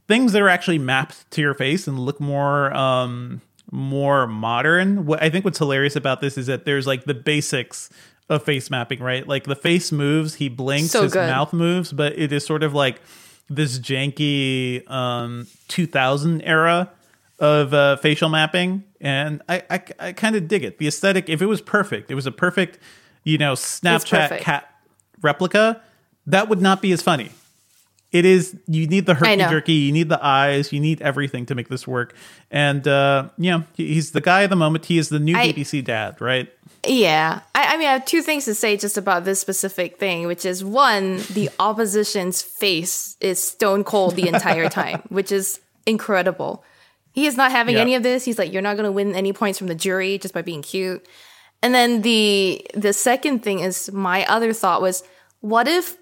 [SPEAKER 4] things that are actually mapped to your face and look more um more modern. What i think what's hilarious about this is that there's like the basics of face mapping right? Like the face moves he blinks
[SPEAKER 5] So
[SPEAKER 4] his
[SPEAKER 5] good.
[SPEAKER 4] mouth moves but it is sort of like this janky um 2000 era of uh, facial mapping and i i, I kind of dig it. The aesthetic if it was perfect it was a perfect you know snapchat cat replica that would not be as funny it is you need the herky jerky you need the eyes you need everything to make this work and uh you know he's the guy at the moment he is the new
[SPEAKER 5] I-
[SPEAKER 4] bbc dad right
[SPEAKER 5] Yeah. I, I mean, I have two things to say just about this specific thing, which is one, the opposition's face is stone cold the entire time, which is incredible. He is not having
[SPEAKER 4] Yeah.
[SPEAKER 5] any of this. He's like, you're not going to win any points from the jury just by being cute. And then the the second thing is my other thought was, what if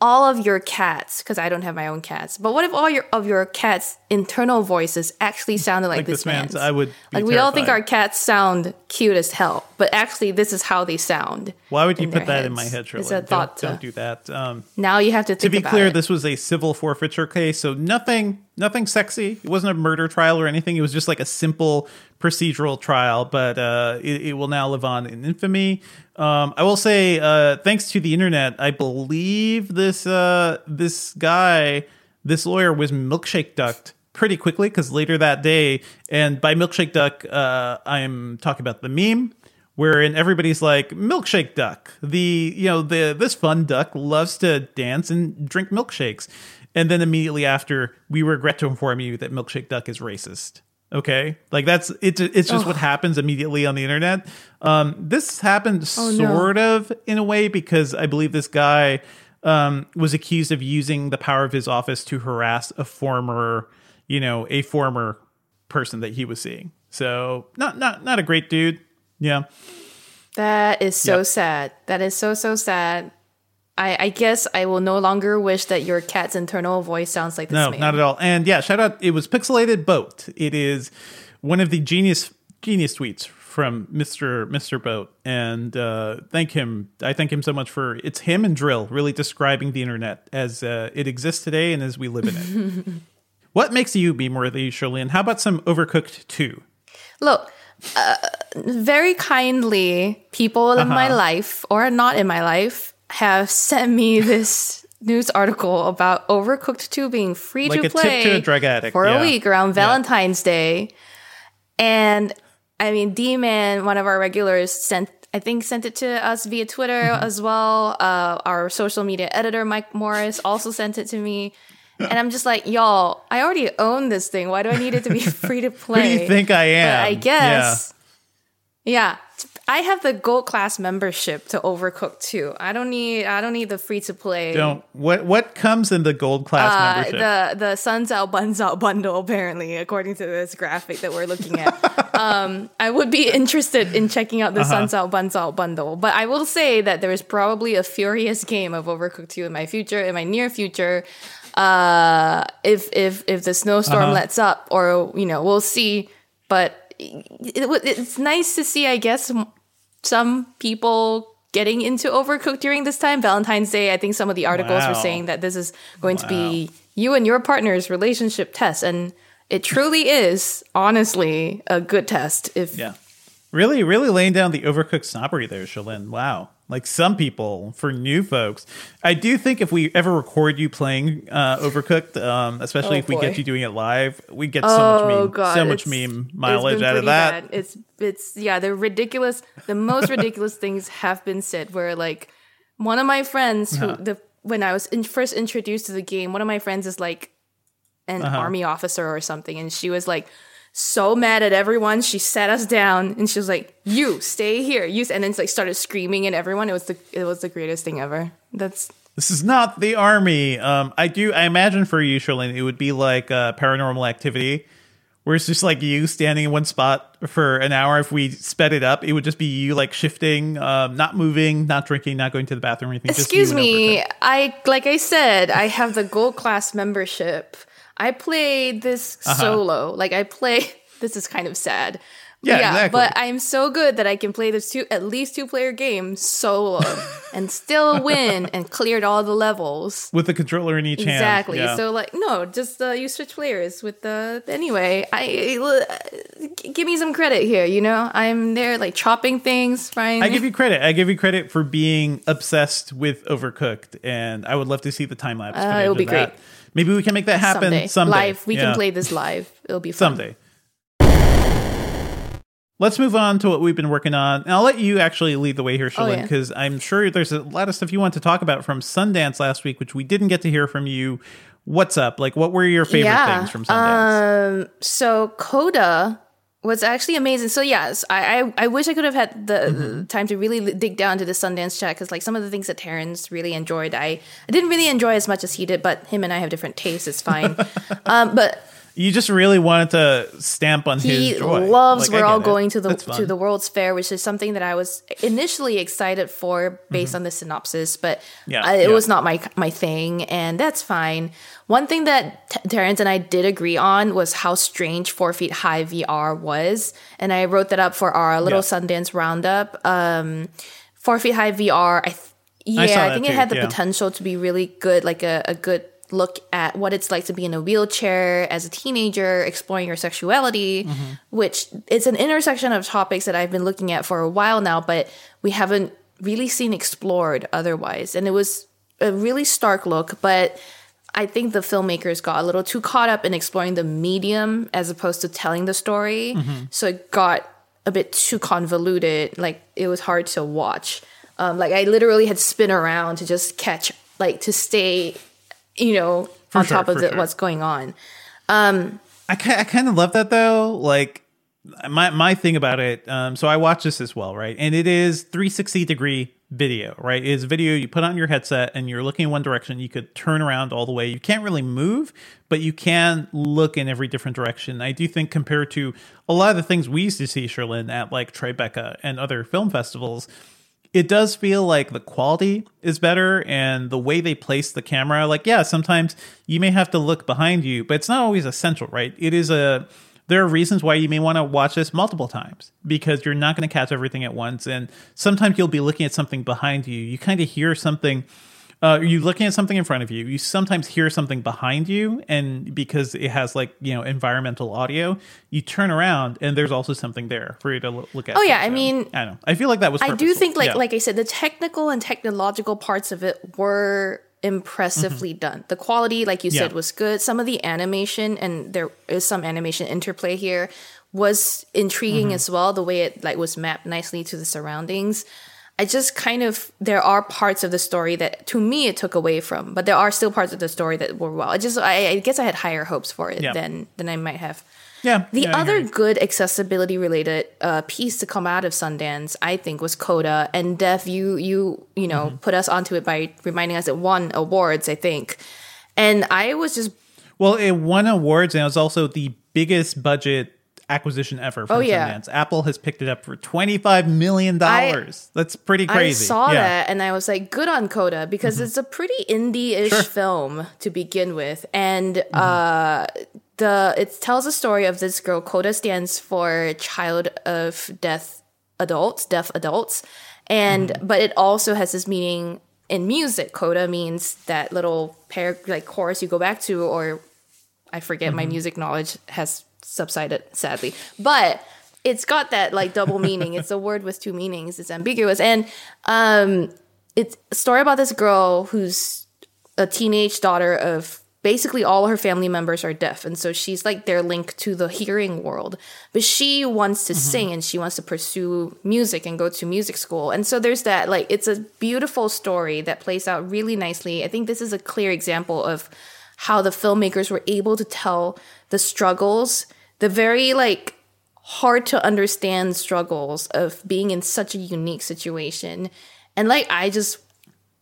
[SPEAKER 5] all of your cats, because I don't have my own cats, but what if all your of your cats' internal voices actually sounded like,
[SPEAKER 4] Like
[SPEAKER 5] this
[SPEAKER 4] this man's,
[SPEAKER 5] man's?
[SPEAKER 4] I would
[SPEAKER 5] like we all think our cats sound cute as hell, but actually this is how they sound.
[SPEAKER 4] why would you put that in my head Shirley?
[SPEAKER 5] It's a
[SPEAKER 4] don't,
[SPEAKER 5] thought.
[SPEAKER 4] don't
[SPEAKER 5] to,
[SPEAKER 4] do that um
[SPEAKER 5] now you have to
[SPEAKER 4] to be clear
[SPEAKER 5] it.
[SPEAKER 4] this was a civil forfeiture case so nothing nothing sexy it wasn't a murder trial or anything it was just like a simple procedural trial but uh it, it will now live on in infamy. Um i will say uh thanks to the internet i believe this uh this guy this lawyer was milkshake ducked pretty quickly because later that day and by milkshake duck uh i'm talking about the meme wherein everybody's like milkshake duck. The you know the this fun duck loves to dance and drink milkshakes. And then immediately after we regret to inform you that milkshake duck is racist okay like that's it's it's just what happens immediately on the internet um this happened
[SPEAKER 5] Oh, no.
[SPEAKER 4] sort of in a way because i believe this guy um was accused of using the power of his office to harass a former you know a former person that he was seeing so not not not a great dude yeah
[SPEAKER 5] That is so
[SPEAKER 4] Yep.
[SPEAKER 5] sad. That is so so sad. I, I guess I will no longer wish that your cat's internal voice sounds like this
[SPEAKER 4] No,
[SPEAKER 5] man.
[SPEAKER 4] not at all. And yeah, shout out. It was pixelated boat. It is one of the genius genius tweets from Mister Mister Boat, and uh, thank him. I thank him so much for it's him and dril really describing the internet as uh, it exists today and as we live in it. what makes you be worthy, Shirley? And how about some Overcooked two?
[SPEAKER 5] Look, uh, very kindly, people in
[SPEAKER 4] Uh-huh.
[SPEAKER 5] my life or not in my life have sent me this news article about Overcooked 2 being free
[SPEAKER 4] Like
[SPEAKER 5] to play
[SPEAKER 4] to addict,
[SPEAKER 5] for
[SPEAKER 4] yeah.
[SPEAKER 5] a week around
[SPEAKER 4] Yeah.
[SPEAKER 5] Valentine's Day. And I mean, D Man, one of our regulars, sent I think sent it to us via Twitter
[SPEAKER 4] Mm-hmm.
[SPEAKER 5] as well. Uh, our social media editor, Mike Morris, also sent it to me. And I'm just like, y'all, I already own this thing. Why do I need it to be free to play?
[SPEAKER 4] Who do you think I am?
[SPEAKER 5] But I guess, yeah. I have the gold class membership to Overcooked too. I don't need. I don't need the free to play.
[SPEAKER 4] Don't what what comes in the gold class
[SPEAKER 5] Uh,
[SPEAKER 4] membership?
[SPEAKER 5] the the Suns Out Buns Out bundle, apparently, according to this graphic that we're looking at. um, I would be interested in checking out the
[SPEAKER 4] Uh-huh.
[SPEAKER 5] Suns Out Buns Out bundle, but I will say that there is probably a furious game of Overcooked 2 in my future, in my near future. Uh, if if if the snowstorm
[SPEAKER 4] Uh-huh.
[SPEAKER 5] lets up, or you know, we'll see. But it, it, it's nice to see, I guess, some people getting into Overcooked during this time. Valentine's Day, I think some of the articles were saying that this is going to be you and your partner's relationship test, and it truly is, honestly, a good test. If
[SPEAKER 4] yeah. Really, really laying down the overcooked snobbery there, Cherlynn. Wow. Like some people, for new folks, I do think if we ever record you playing uh, Overcooked, um, especially
[SPEAKER 5] Oh,
[SPEAKER 4] if we
[SPEAKER 5] boy.
[SPEAKER 4] get you doing it live, we get so much
[SPEAKER 5] Oh
[SPEAKER 4] meme,
[SPEAKER 5] god,
[SPEAKER 4] so much meme mileage out of that.
[SPEAKER 5] bad. It's it's yeah, the ridiculous, the most ridiculous things have been said. Where like one of my friends who
[SPEAKER 4] Uh-huh.
[SPEAKER 5] the when I was in, first introduced to the game, one of my friends is like an
[SPEAKER 4] Uh-huh.
[SPEAKER 5] army officer or something, and she was like so mad at everyone. She sat us down and she was like, "You stay here, you," and then like started screaming at everyone. It was the it was the greatest thing ever. That's
[SPEAKER 4] This is not the army. Um, I do. I imagine for you, Cherlynn, it would be like uh, Paranormal Activity, where it's just like you standing in one spot for an hour. If we sped it up, it would just be you like shifting, um, not moving, not drinking, not going to the bathroom or anything.
[SPEAKER 5] Excuse me. I like I said, I have the gold class membership. I played this
[SPEAKER 4] Uh-huh.
[SPEAKER 5] solo. Like I play. This is kind of sad.
[SPEAKER 4] Yeah, exactly.
[SPEAKER 5] But I'm so good that I can play this two at least two player game solo and still win and cleared all the levels.
[SPEAKER 4] with the controller in each hand.
[SPEAKER 5] Exactly.
[SPEAKER 4] Yeah.
[SPEAKER 5] So like no, just uh, you switch players with the anyway. I uh, give me some credit here. You know, I'm there like chopping things, frying.
[SPEAKER 4] I give you credit. I give you credit for being obsessed with Overcooked, and I would love to see the time lapse.
[SPEAKER 5] Uh, it would be great.
[SPEAKER 4] Maybe we can make that happen
[SPEAKER 5] someday.
[SPEAKER 4] someday.
[SPEAKER 5] Live. We
[SPEAKER 4] Yeah.
[SPEAKER 5] can play this live. It'll be fun.
[SPEAKER 4] someday. Let's move on to what we've been working on. And I'll let you actually lead the way here,
[SPEAKER 5] Oh,
[SPEAKER 4] Cherlynn,
[SPEAKER 5] yeah.
[SPEAKER 4] because I'm sure there's a lot of stuff you want to talk about from Sundance last week, which we didn't get to hear from you. What's up? Like, what were your favorite things from Sundance?
[SPEAKER 5] Um, so Coda was actually amazing. So yes, I I, I wish I could have had the,
[SPEAKER 4] Mm-hmm.
[SPEAKER 5] time to really dig down to the Sundance chat because like some of the things that Terrence really enjoyed, I I didn't really enjoy as much as he did. But him and I have different tastes. It's fine. um, but
[SPEAKER 4] you just really wanted to stamp on
[SPEAKER 5] he
[SPEAKER 4] his joy.
[SPEAKER 5] loves
[SPEAKER 4] Like,
[SPEAKER 5] we're all
[SPEAKER 4] it.
[SPEAKER 5] going to the to the World's Fair, which is something that I was initially excited for based on the synopsis, but
[SPEAKER 4] Mm-hmm. Yeah,
[SPEAKER 5] I, it
[SPEAKER 4] yeah.
[SPEAKER 5] was not my my thing, and that's fine. One thing that T- Terrence and I did agree on was how strange Four Feet High VR was, and I wrote that up for our little
[SPEAKER 4] Yeah.
[SPEAKER 5] Sundance roundup. Um, Four Feet High VR, I th- yeah,
[SPEAKER 4] I
[SPEAKER 5] I, think it had the
[SPEAKER 4] yeah.
[SPEAKER 5] potential to be really good, like a, a good look at what it's like to be in a wheelchair as a teenager, exploring your sexuality,
[SPEAKER 4] Mm-hmm.
[SPEAKER 5] which it's an intersection of topics that I've been looking at for a while now, but we haven't really seen explored otherwise. And it was a really stark look, but I think the filmmakers got a little too caught up in exploring the medium as opposed to telling the story.
[SPEAKER 4] Mm-hmm.
[SPEAKER 5] So it got a bit too convoluted. Like it was hard to watch. Um, like I literally had spin around to just catch, like to stay, you know, on
[SPEAKER 4] sure,
[SPEAKER 5] top of
[SPEAKER 4] for
[SPEAKER 5] the,
[SPEAKER 4] sure.
[SPEAKER 5] what's going on.
[SPEAKER 4] I, I kind of love that though. Like my my thing about it. Um, so I watch this as well, right? And it is 360 degree video, right? It is video you put on your headset and you're looking in one direction. You could turn around all the way. You can't really move, but you can look in every different direction. I do think compared to a lot of the things we used to see, Cherlynn, at like Tribeca and other film festivals, it does feel like the quality is better and the way they place the camera like yeah sometimes you may have to look behind you but it's not always essential right? It is a there are reasons why you may want to watch this multiple times because you're not going to catch everything at once and sometimes you'll be looking at something behind you. You kind of hear something uh, you looking at something in front of you you sometimes hear something behind you and because it has like you know environmental audio you turn around and there's also something there for you to lo- look at
[SPEAKER 5] Oh, yeah,
[SPEAKER 4] So,
[SPEAKER 5] I mean,
[SPEAKER 4] i don't know i feel like that was
[SPEAKER 5] I do think, like
[SPEAKER 4] Yeah.
[SPEAKER 5] like I said, the technical and technological parts of it were impressively done. The quality, like you said,
[SPEAKER 4] Mm-hmm.
[SPEAKER 5] Was good. Some of the animation, and there is some animation interplay here, was intriguing
[SPEAKER 4] Mm-hmm.
[SPEAKER 5] as well. The way it like was mapped nicely to the surroundings. I just kind of there are parts of the story that to me it took away from, but there are still parts of the story that were well. I just I, I guess I had higher hopes for it
[SPEAKER 4] Yeah.
[SPEAKER 5] than than I might have.
[SPEAKER 4] Yeah.
[SPEAKER 5] The
[SPEAKER 4] yeah,
[SPEAKER 5] other good accessibility related uh, piece to come out of Sundance, I think, was Coda. And Dev, you you you know
[SPEAKER 4] Mm-hmm.
[SPEAKER 5] put us onto it by reminding us it won awards, I think. And I was just
[SPEAKER 4] Well, it won awards and it was also the biggest budget acquisition ever oh, from
[SPEAKER 5] Oh, yeah.
[SPEAKER 4] Sundance. Apple has picked it up for $25 million. That's pretty crazy.
[SPEAKER 5] I saw
[SPEAKER 4] Yeah.
[SPEAKER 5] that and I was like, good on Coda because mm-hmm. it's a pretty indie-ish film to begin with, and mm-hmm. uh, the it tells a story of this girl. Coda stands for Child of Deaf Adults, deaf adults, and mm-hmm. but it also has this meaning in music. Coda means that little pair like chorus you go back to, or I forget my music knowledge has subsided sadly, but it's got that like double meaning. It's a word with two meanings. It's ambiguous, and um, it's a story about this girl who's a teenage daughter of basically all her family members are deaf. And so she's like their link to the hearing world. But she wants to sing and she wants to pursue music and go to music school. And so there's that like it's a beautiful story that plays out really nicely. I think this is a clear example of how the filmmakers were able to tell the struggles the very like hard to understand struggles of being in such a unique situation and like i just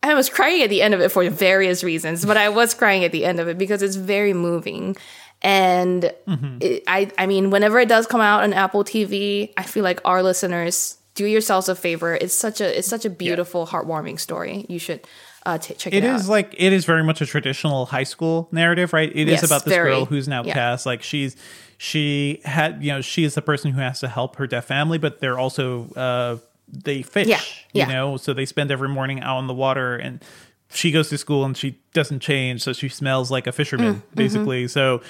[SPEAKER 5] I was crying at the end of it for various reasons, but I was crying at the end of it because it's very moving. And it, I, I mean, whenever it does come out on Apple TV, I feel like our listeners do yourselves a favor. It's such a, it's such a beautiful, heartwarming story. You should uh, t- check it,
[SPEAKER 4] It
[SPEAKER 5] out.
[SPEAKER 4] is like it is very much a traditional high school narrative, right? It is
[SPEAKER 5] Yes,
[SPEAKER 4] about this
[SPEAKER 5] very.
[SPEAKER 4] girl who's now
[SPEAKER 5] Yeah.
[SPEAKER 4] cast. Like she's she had you know she is the person who has to help her deaf family, but they're also uh they fish,
[SPEAKER 5] Yeah,
[SPEAKER 4] you
[SPEAKER 5] yeah.
[SPEAKER 4] know, so they spend every morning out on the water and. She goes to school and she doesn't change, so she smells like a fisherman, basically. So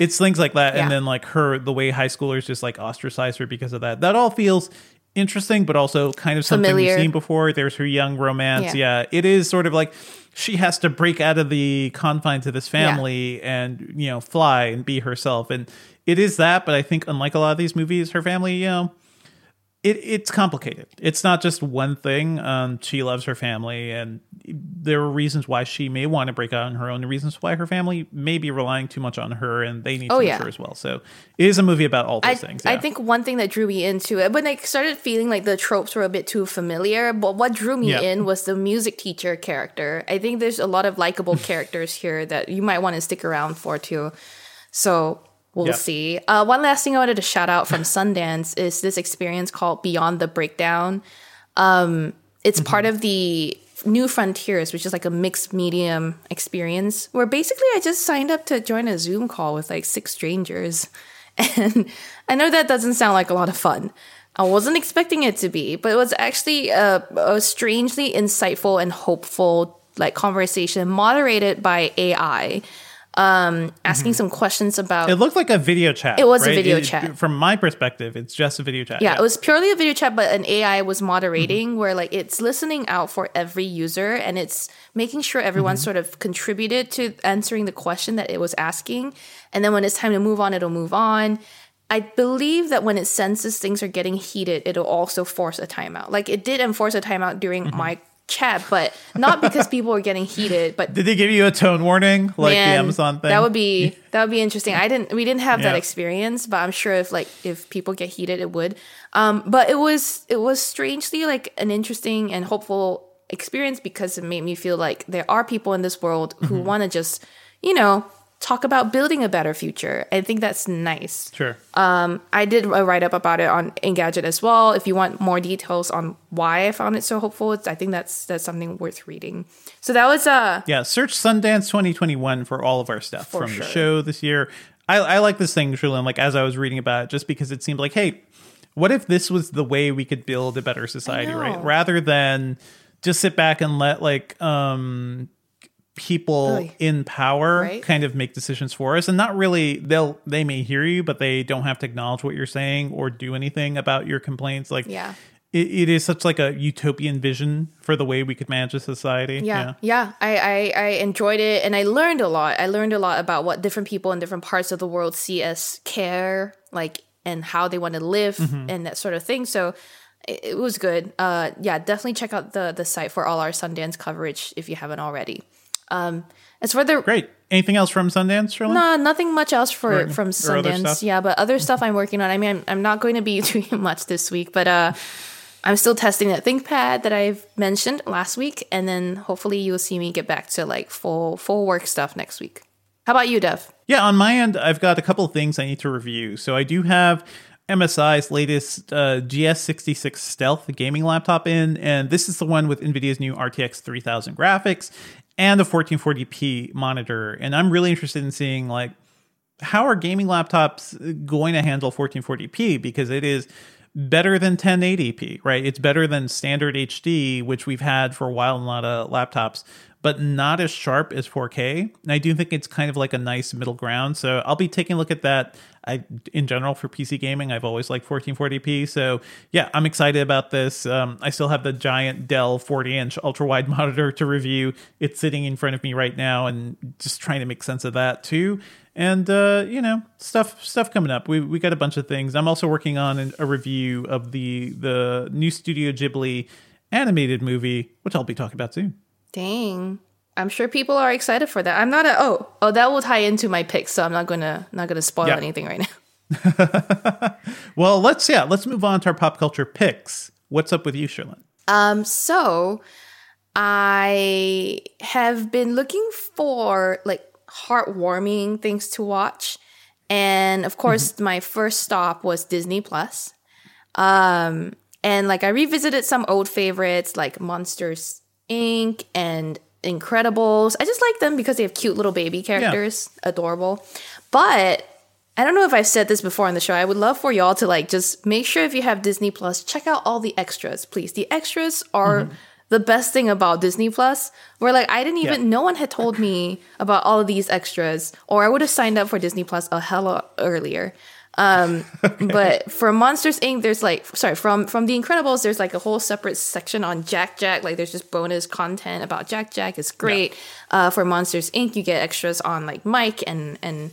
[SPEAKER 4] it's things like that,
[SPEAKER 5] Mm, mm-hmm. Yeah.
[SPEAKER 4] and then like her, the way high schoolers just like ostracize her because of that. That all feels interesting, but also kind of something
[SPEAKER 5] Familiar.
[SPEAKER 4] we've seen before. There's her young romance,
[SPEAKER 5] Yeah.
[SPEAKER 4] yeah. It is sort of like she has to break out of the confines of this family and you know fly and be herself, and it is that. But I think unlike a lot of these movies, her family, you know. It, it's complicated. It's not just one thing. Um, she loves her family, and there are reasons why she may want to break out on her own. The reasons why her family may be relying too much on her, and they need to
[SPEAKER 5] Oh,
[SPEAKER 4] miss
[SPEAKER 5] yeah.
[SPEAKER 4] her as well. So it is a movie about all those
[SPEAKER 5] I,
[SPEAKER 4] things.
[SPEAKER 5] I think one thing that drew me into it, when I started feeling like the tropes were a bit too familiar, but what drew me
[SPEAKER 4] Yeah.
[SPEAKER 5] in was the music teacher character. I think there's a lot of likable characters here that you might want to stick around for too. So we'll see. Uh, one last thing I wanted to shout out from Sundance is this experience called Beyond the Breakdown. Um, it's part of the New Frontiers, which is like a mixed medium experience, where basically I just signed up to join a Zoom call with like six strangers. And I know that doesn't sound like a lot of fun. I wasn't expecting it to be, but it was actually a, a strangely insightful and hopeful like conversation moderated by AI, um, asking some questions about
[SPEAKER 4] it looked like a video chat.
[SPEAKER 5] It was a video
[SPEAKER 4] It-
[SPEAKER 5] chat.
[SPEAKER 4] From my perspective, it's just a video chat.
[SPEAKER 5] Yeah, it was purely a video chat, but an AI was moderating
[SPEAKER 4] Mm-hmm.
[SPEAKER 5] where like it's listening out for every user and it's making sure everyone
[SPEAKER 4] Mm-hmm.
[SPEAKER 5] sort of contributed to answering the question that it was asking. And then when it's time to move on, it'll move on. I believe that when it senses things are getting heated, it'll also force a timeout. Like it did enforce a timeout during
[SPEAKER 4] Mm-hmm.
[SPEAKER 5] my chat, but not because people were getting heated, but
[SPEAKER 4] Did they give you a tone warning like
[SPEAKER 5] Man,
[SPEAKER 4] the Amazon thing?
[SPEAKER 5] That would be that would be interesting. I didn't we didn't have that experience, but I'm sure if like if people get heated it would. Um but it was it was strangely like an interesting and hopeful experience because it made me feel like there are people in this world who
[SPEAKER 4] Mm-hmm.
[SPEAKER 5] want to just, you know, talk about building a better future. I think that's nice.
[SPEAKER 4] sure.
[SPEAKER 5] Um, I did a write up about it on Engadget as well. If you want more details on why I found it so hopeful, it's, I think that's that's something worth reading. So that was uh
[SPEAKER 4] Yeah, search Sundance 2021 for all of our stuff from
[SPEAKER 5] sure.
[SPEAKER 4] the show this year. I, I like this thing, Cherlynn, like as I was reading about it, just because it seemed like, hey, what if this was the way we could build a better society, right? Rather than just sit back and let like um people
[SPEAKER 5] Oy.
[SPEAKER 4] in power
[SPEAKER 5] Right.
[SPEAKER 4] kind of make decisions for us. And not really they'll they may hear you but they don't have to acknowledge what you're saying or do anything about your complaints. Like
[SPEAKER 5] Yeah.
[SPEAKER 4] it, it is such like a utopian vision for the way we could manage a society.
[SPEAKER 5] Yeah. Yeah. I, I i enjoyed it. And i learned a lot. I learned a lot about what different people in different parts of the world see as care like and how they want to live
[SPEAKER 4] Mm-hmm.
[SPEAKER 5] and that sort of thing. So it was good. Uh yeah definitely check out the the site for all our sundance coverage if you haven't already um as for the
[SPEAKER 4] great anything else from sundance Cherlynn?
[SPEAKER 5] Nah, nothing much else for
[SPEAKER 4] Or-
[SPEAKER 5] from Sundance. Yeah, but other stuff I'm working on. I mean, I'm, I'm not going to be doing much this week, but uh, I'm still testing that ThinkPad that I've mentioned last week, and then hopefully you'll see me get back to like full full work stuff next week. How about you, Dev?
[SPEAKER 4] Yeah, on my end, I've got a couple of things I need to review. So I do have MSI's latest uh, GS66 Stealth gaming laptop in, and this is the one with NVIDIA's new RTX 3000 graphics and a 1440p monitor. And I'm really interested in seeing like how are gaming laptops going to handle 1440p because it is better than 1080p, right? It's better than standard HD, which we've had for a while in a lot of laptops, but not as sharp as 4K. And I do think it's kind of like a nice middle ground. So I'll be taking a look at that. I, in general, for PC gaming, I've always liked 1440p. So yeah, I'm excited about this. Um, I still have the giant Dell 40 inch ultra wide monitor to review. It's sitting in front of me right now, and just trying to make sense of that too and uh, you know stuff stuff coming up. We we got a bunch of things. I'm also working on a review of the the new Studio Ghibli animated movie, which I'll be talking about soon.
[SPEAKER 5] Dang. I'm sure people are excited for that. I'm not a oh oh that will tie into my picks, so I'm not gonna not gonna spoil yeah. anything right
[SPEAKER 4] now. well, let's yeah, let's move on to our pop culture picks. What's up with you, Cherlynn?
[SPEAKER 5] Um, so I have been looking for like heartwarming things to watch. And of course, mm-hmm. my first stop was Disney Plus. Um, and like I revisited some old favorites like Monsters Inc. and Incredibles. I just like them because they have cute little baby characters, yeah. adorable. But I don't know if I've said this before on the show. I would love for y'all to like just make sure if you have Disney Plus, check out all the extras, please. The extras are mm-hmm the best thing about Disney Plus, where like I didn't even, yeah. no one had told me about all of these extras, or I would have signed up for Disney Plus a hell earlier. Um, okay. But for Monsters Inc., there's like, sorry, from from The Incredibles, there's like a whole separate section on Jack Jack. Like there's just bonus content about Jack Jack. It's great. Yeah. Uh, for Monsters Inc., you get extras on like Mike and and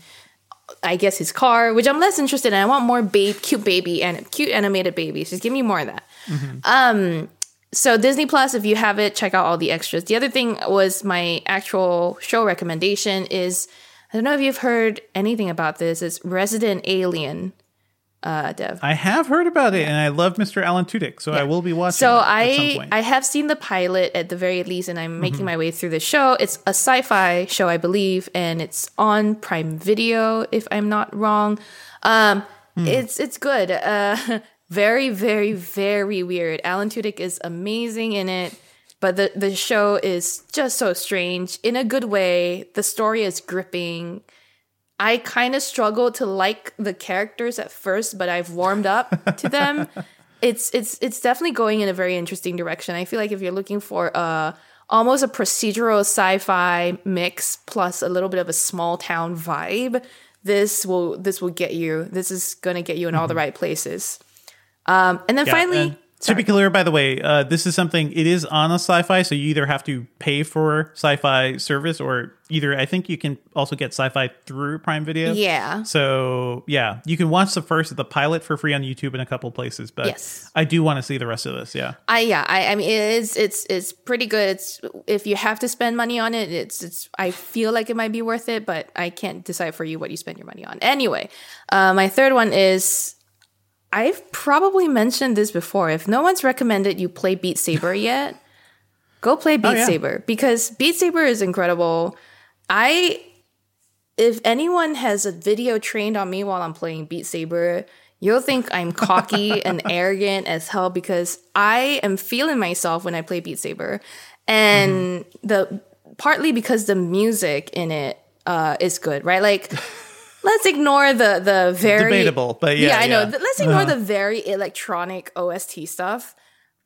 [SPEAKER 5] I guess his car, which I'm less interested in. I want more babe, cute baby and cute animated babies. Just give me more of that. Mm-hmm. Um, so Disney Plus, if you have it, check out all the extras. The other thing was my actual show recommendation is I don't know if you've heard anything about this. It's Resident Alien. Uh, Dev.
[SPEAKER 4] I have heard about it, and I love Mr. Alan Tudyk, so yeah. I will be watching.
[SPEAKER 5] So I I have seen the pilot at the very least, and I'm making mm-hmm. my way through the show. It's a sci-fi show, I believe, and it's on Prime Video, if I'm not wrong. Um, mm. It's it's good. Uh, very, very, very weird. Alan Tudyk is amazing in it, but the, the show is just so strange in a good way. The story is gripping. I kind of struggled to like the characters at first, but I've warmed up to them. It's it's it's definitely going in a very interesting direction. I feel like if you're looking for a almost a procedural sci-fi mix plus a little bit of a small town vibe, this will this will get you. This is going to get you in all the mm-hmm. right places. Um, and then yeah, finally, and
[SPEAKER 4] to be clear, by the way, uh, this is something. It is on a Syfy, so you either have to pay for Syfy service, or either I think you can also get Syfy through Prime Video.
[SPEAKER 5] Yeah.
[SPEAKER 4] So yeah, you can watch the first the pilot for free on YouTube in a couple places. But yes. I do want to see the rest of this. Yeah.
[SPEAKER 5] I yeah. I, I mean, it is. It's it's pretty good. It's if you have to spend money on it, it's it's. I feel like it might be worth it, but I can't decide for you what you spend your money on. Anyway, uh, my third one is I've probably mentioned this before. If no one's recommended you play Beat Saber yet, go play Beat oh, yeah. Saber because Beat Saber is incredible. I if anyone has a video trained on me while I'm playing Beat Saber, you'll think I'm cocky and arrogant as hell because I am feeling myself when I play Beat Saber. And mm-hmm. the partly because the music in it uh, is good, right? Like let's ignore the the very
[SPEAKER 4] debatable, but yeah,
[SPEAKER 5] yeah I know. Let's ignore uh-huh. the very electronic OST stuff.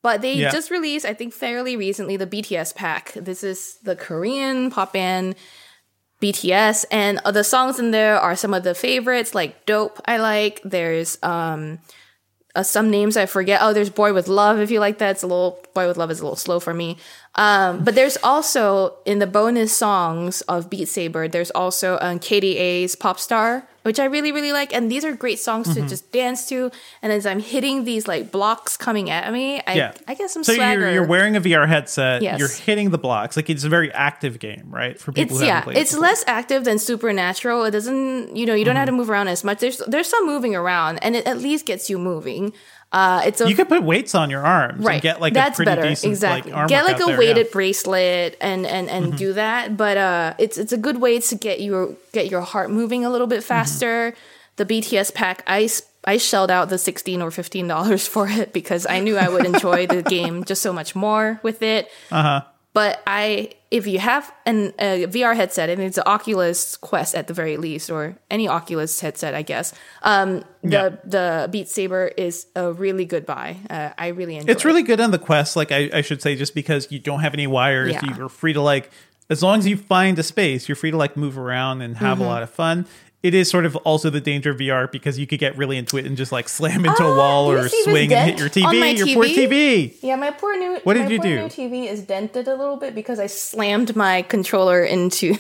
[SPEAKER 5] But they yeah. just released, I think, fairly recently, the BTS pack. This is the Korean pop band BTS, and the songs in there are some of the favorites, like "Dope." I like. There's um, uh, some names I forget. Oh, there's "Boy with Love." If you like that, it's a little "Boy with Love" is a little slow for me. Um, but there's also in the bonus songs of Beat Saber, there's also um, KDA's Pop Star, which I really, really like. And these are great songs mm-hmm. to just dance to. And as I'm hitting these like blocks coming at me, I, yeah. I get some so swagger.
[SPEAKER 4] You're, you're wearing a VR headset, yes. you're hitting the blocks. Like it's a very active game, right?
[SPEAKER 5] For people it's, yeah, it's it less active than Supernatural. It doesn't, you know, you don't mm-hmm. have to move around as much. There's, there's some moving around and it at least gets you moving. Uh, it's a,
[SPEAKER 4] you could put weights on your arms, right? get like that's better, decent,
[SPEAKER 5] exactly.
[SPEAKER 4] Like,
[SPEAKER 5] get like a
[SPEAKER 4] there,
[SPEAKER 5] weighted
[SPEAKER 4] yeah.
[SPEAKER 5] bracelet and and and mm-hmm. do that. But uh, it's it's a good way to get your get your heart moving a little bit mm-hmm. faster. Mm-hmm. The BTS pack, I I shelled out the sixteen or fifteen dollars for it because I knew I would enjoy the game just so much more with it.
[SPEAKER 4] Uh huh.
[SPEAKER 5] But I, if you have an, a VR headset and it's an Oculus Quest at the very least, or any Oculus headset, I guess, um, the
[SPEAKER 4] Yeah.
[SPEAKER 5] the Beat Saber is a really good buy. Uh, I really enjoy. It.
[SPEAKER 4] It's really good on the Quest, like I, I should say, just because you don't have any wires,
[SPEAKER 5] Yeah.
[SPEAKER 4] you're free to like, as long as you find a space, you're free to like move around and have
[SPEAKER 5] Mm-hmm.
[SPEAKER 4] a lot of fun. It is sort of also the danger of VR because you could get really into it and just like slam into a
[SPEAKER 5] Ah,
[SPEAKER 4] wall or swing and hit your TV, your poor
[SPEAKER 5] TV?
[SPEAKER 4] TV.
[SPEAKER 5] Yeah, my poor new
[SPEAKER 4] What did
[SPEAKER 5] my
[SPEAKER 4] you do?
[SPEAKER 5] new TV is dented a little bit because I slammed my controller into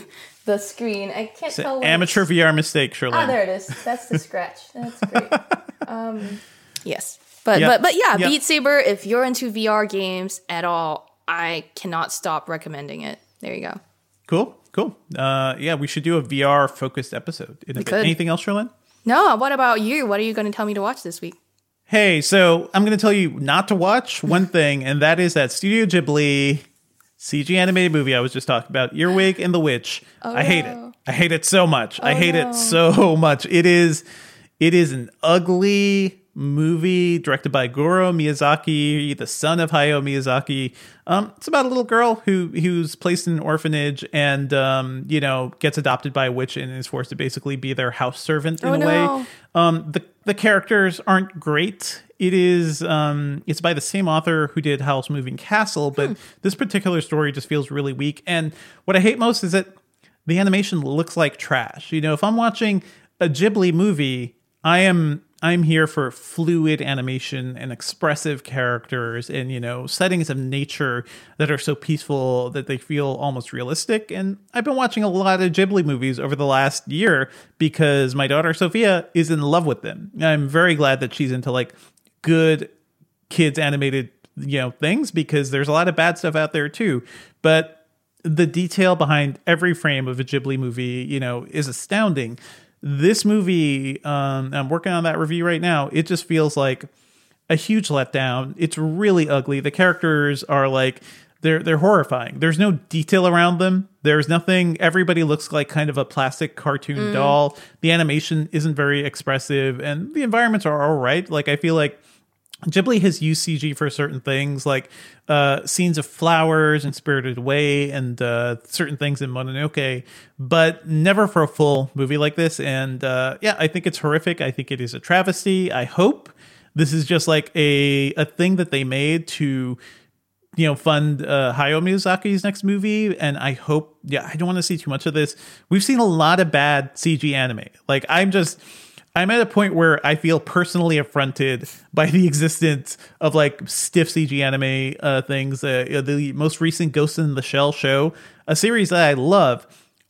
[SPEAKER 5] the screen. I can't
[SPEAKER 4] It's
[SPEAKER 5] tell. what
[SPEAKER 4] amateur
[SPEAKER 5] it's-
[SPEAKER 4] VR mistake, Shirley.
[SPEAKER 5] Ah, there it is. That's the scratch. That's great. um, yes, but
[SPEAKER 4] Yeah.
[SPEAKER 5] but but yeah,
[SPEAKER 4] Yeah.
[SPEAKER 5] Beat Saber. If you're into VR games at all, I cannot stop recommending it. There you go.
[SPEAKER 4] Cool, cool. Uh, yeah, we should do a VR focused episode in a bit.
[SPEAKER 5] could.
[SPEAKER 4] Anything else, Cherlynn?
[SPEAKER 5] No, what about you? What are you going to tell me to watch this week?
[SPEAKER 4] Hey, so I'm going to tell you not to watch one thing, and that is that Studio Ghibli CG animated movie I was just talking about, Earwig and the Witch. I hate it. I hate it so much. I hate
[SPEAKER 5] no.
[SPEAKER 4] it so much. It is it is an ugly movie directed by Goro Miyazaki, the son of Hayao Miyazaki. Um, it's about a little girl who who's placed in an orphanage and um, you know, gets adopted by a witch and is forced to basically be their house servant in
[SPEAKER 5] Oh,
[SPEAKER 4] a
[SPEAKER 5] no.
[SPEAKER 4] way. Um, the the characters aren't great. It is um, it's by the same author who did Howl's Moving Castle, but this particular story just feels really weak. And what I hate most is that the animation looks like trash. You know, if I'm watching a Ghibli movie, I am I'm here for fluid animation and expressive characters and you know settings of nature that are so peaceful that they feel almost realistic. And I've been watching a lot of Ghibli movies over the last year because my daughter Sophia is in love with them. I'm very glad that she's into like good kids animated you know things because there's a lot of bad stuff out there too. But the detail behind every frame of a Ghibli movie, you know, is astounding. This movie, um, I'm working on that review right now. It just feels like a huge letdown. It's really ugly. The characters are like they're they're horrifying. There's no detail around them. There's nothing. Everybody looks like kind of a plastic cartoon doll. The animation isn't very expressive, and the environments are all right. Like I feel like Ghibli has used CG for certain things, like uh, scenes of flowers and Spirited Away, and uh, certain things in Mononoke, but never for a full movie like this. And uh, yeah, I think it's horrific. I think it is a travesty. I hope this is just like a a thing that they made to you know fund uh, Hayao Miyazaki's next movie, and I hope. Yeah, I don't want to see too much of this. We've seen a lot of bad CG anime. Like I'm just. I'm at a point where I feel personally affronted by the existence of like stiff CG anime uh, things. Uh, the most recent Ghost in the Shell show, a series that I love,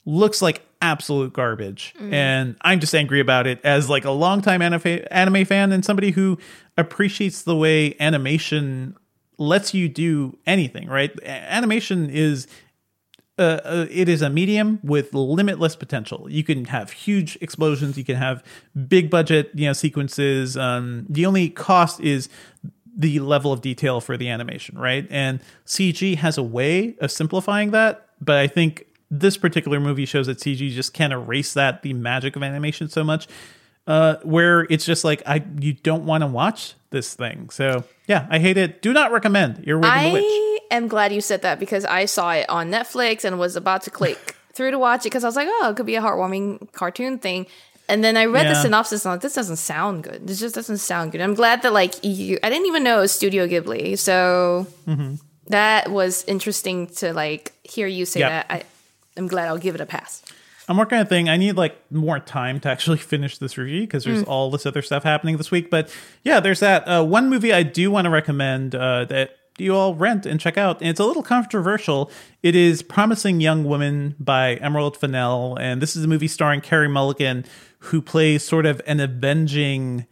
[SPEAKER 4] looks like absolute garbage, and I'm just angry about it as like a longtime anime anime fan and somebody who appreciates the way animation lets you do anything. Right, animation is uh, uh, it is a medium with limitless potential. You can have huge explosions. You can have big budget, you know, sequences. Um, the only cost is the level of detail for the animation, right? And CG has a way of simplifying that, but I think this particular movie shows that CG just can't erase that the magic of animation so much. Uh, where it's just like I you don't want to watch this thing. So yeah, I hate it. Do not recommend. Earwig the Witch.
[SPEAKER 5] Am glad you said that because I saw it on Netflix and was about to click through to watch it because I was like, oh, it could be a heartwarming cartoon thing. And then I read the synopsis and I'm like, this doesn't sound good. This just doesn't sound good. I'm glad that like you, I didn't even know it was Studio Ghibli, so
[SPEAKER 4] Mm-hmm.
[SPEAKER 5] that was interesting to like hear you say
[SPEAKER 4] Yeah.
[SPEAKER 5] that. I, I'm glad I'll give it a pass.
[SPEAKER 4] I'm working on a thing. I need like more time to actually finish this review because there's all this other stuff happening this week. But yeah, there's that uh, one movie I do want to recommend uh, that you all rent and check out. And it's a little controversial. It is Promising Young Woman by Emerald Fennell, and this is a movie starring Carey Mulligan, who plays sort of an avenging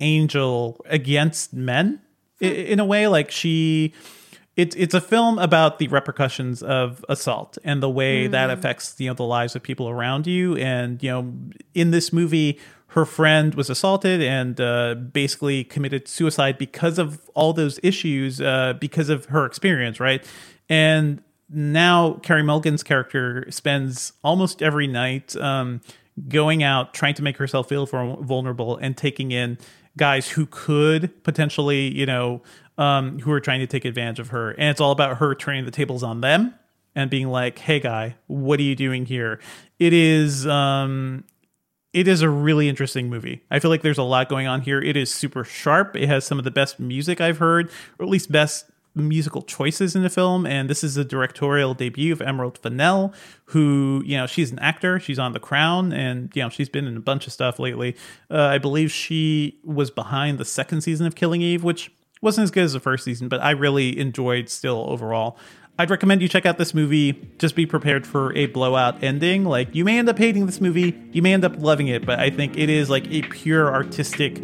[SPEAKER 4] angel against men i- hmm. in a way. Like she it's it's a film about the repercussions of assault and the way that hmm. affects you know the lives of people around you and you know in this movie her friend was assaulted and uh, basically committed suicide because of all those issues uh, because of her experience right and now Carey Mulligan's character spends almost every night um, going out trying to make herself feel vulnerable and taking in guys who could potentially, you know, um, who are trying to take advantage of her. And it's all about her turning the tables on them and being like, "Hey, guy, what are you doing here?" It is, um, it is a really interesting movie. I feel like there's a lot going on here. It is super sharp. It has some of the best music I've heard, or at least best musical choices in the film. And this is a directorial debut of Emerald Fennell, who, you know, she's an actor. She's on The Crown, and, you know, she's been in a bunch of stuff lately. Uh, I believe she was behind the second season of Killing Eve, which wasn't as good as the first season, but I really enjoyed still overall. I'd recommend you check out this movie. Just be prepared for a blowout ending. Like, you may end up hating this movie, you may end up loving it, but I think it is like a pure artistic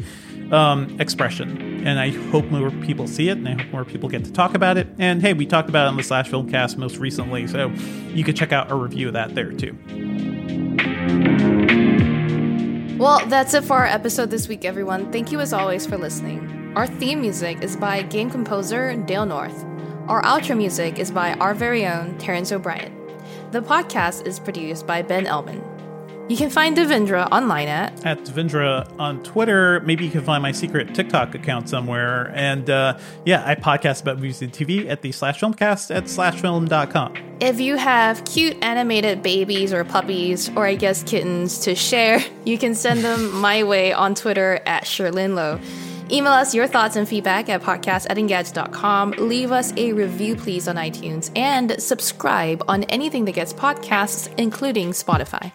[SPEAKER 4] um, expression. And I hope more people see it, and I hope more people get to talk about it. And hey, we talked about it on the Slash Film Cast most recently, so you could check out a review of that there too.
[SPEAKER 5] Well, that's it for our episode this week, everyone. Thank you as always for listening. Our theme music is by game composer Dale North. Our outro music is by our very own Terrence O'Brien. The podcast is produced by Ben Elman. You can find Devindra online at
[SPEAKER 4] at Devindra on Twitter. Maybe you can find my secret TikTok account somewhere. And uh, yeah, I podcast about movies and TV at the Slash Filmcast at slashfilm.com.
[SPEAKER 5] If you have cute animated babies or puppies, or I guess kittens, to share, you can send them my way on Twitter at Cherlynn Email us your thoughts and feedback at podcast at engadget.com. Leave us a review, please, on iTunes, and subscribe on anything that gets podcasts, including Spotify.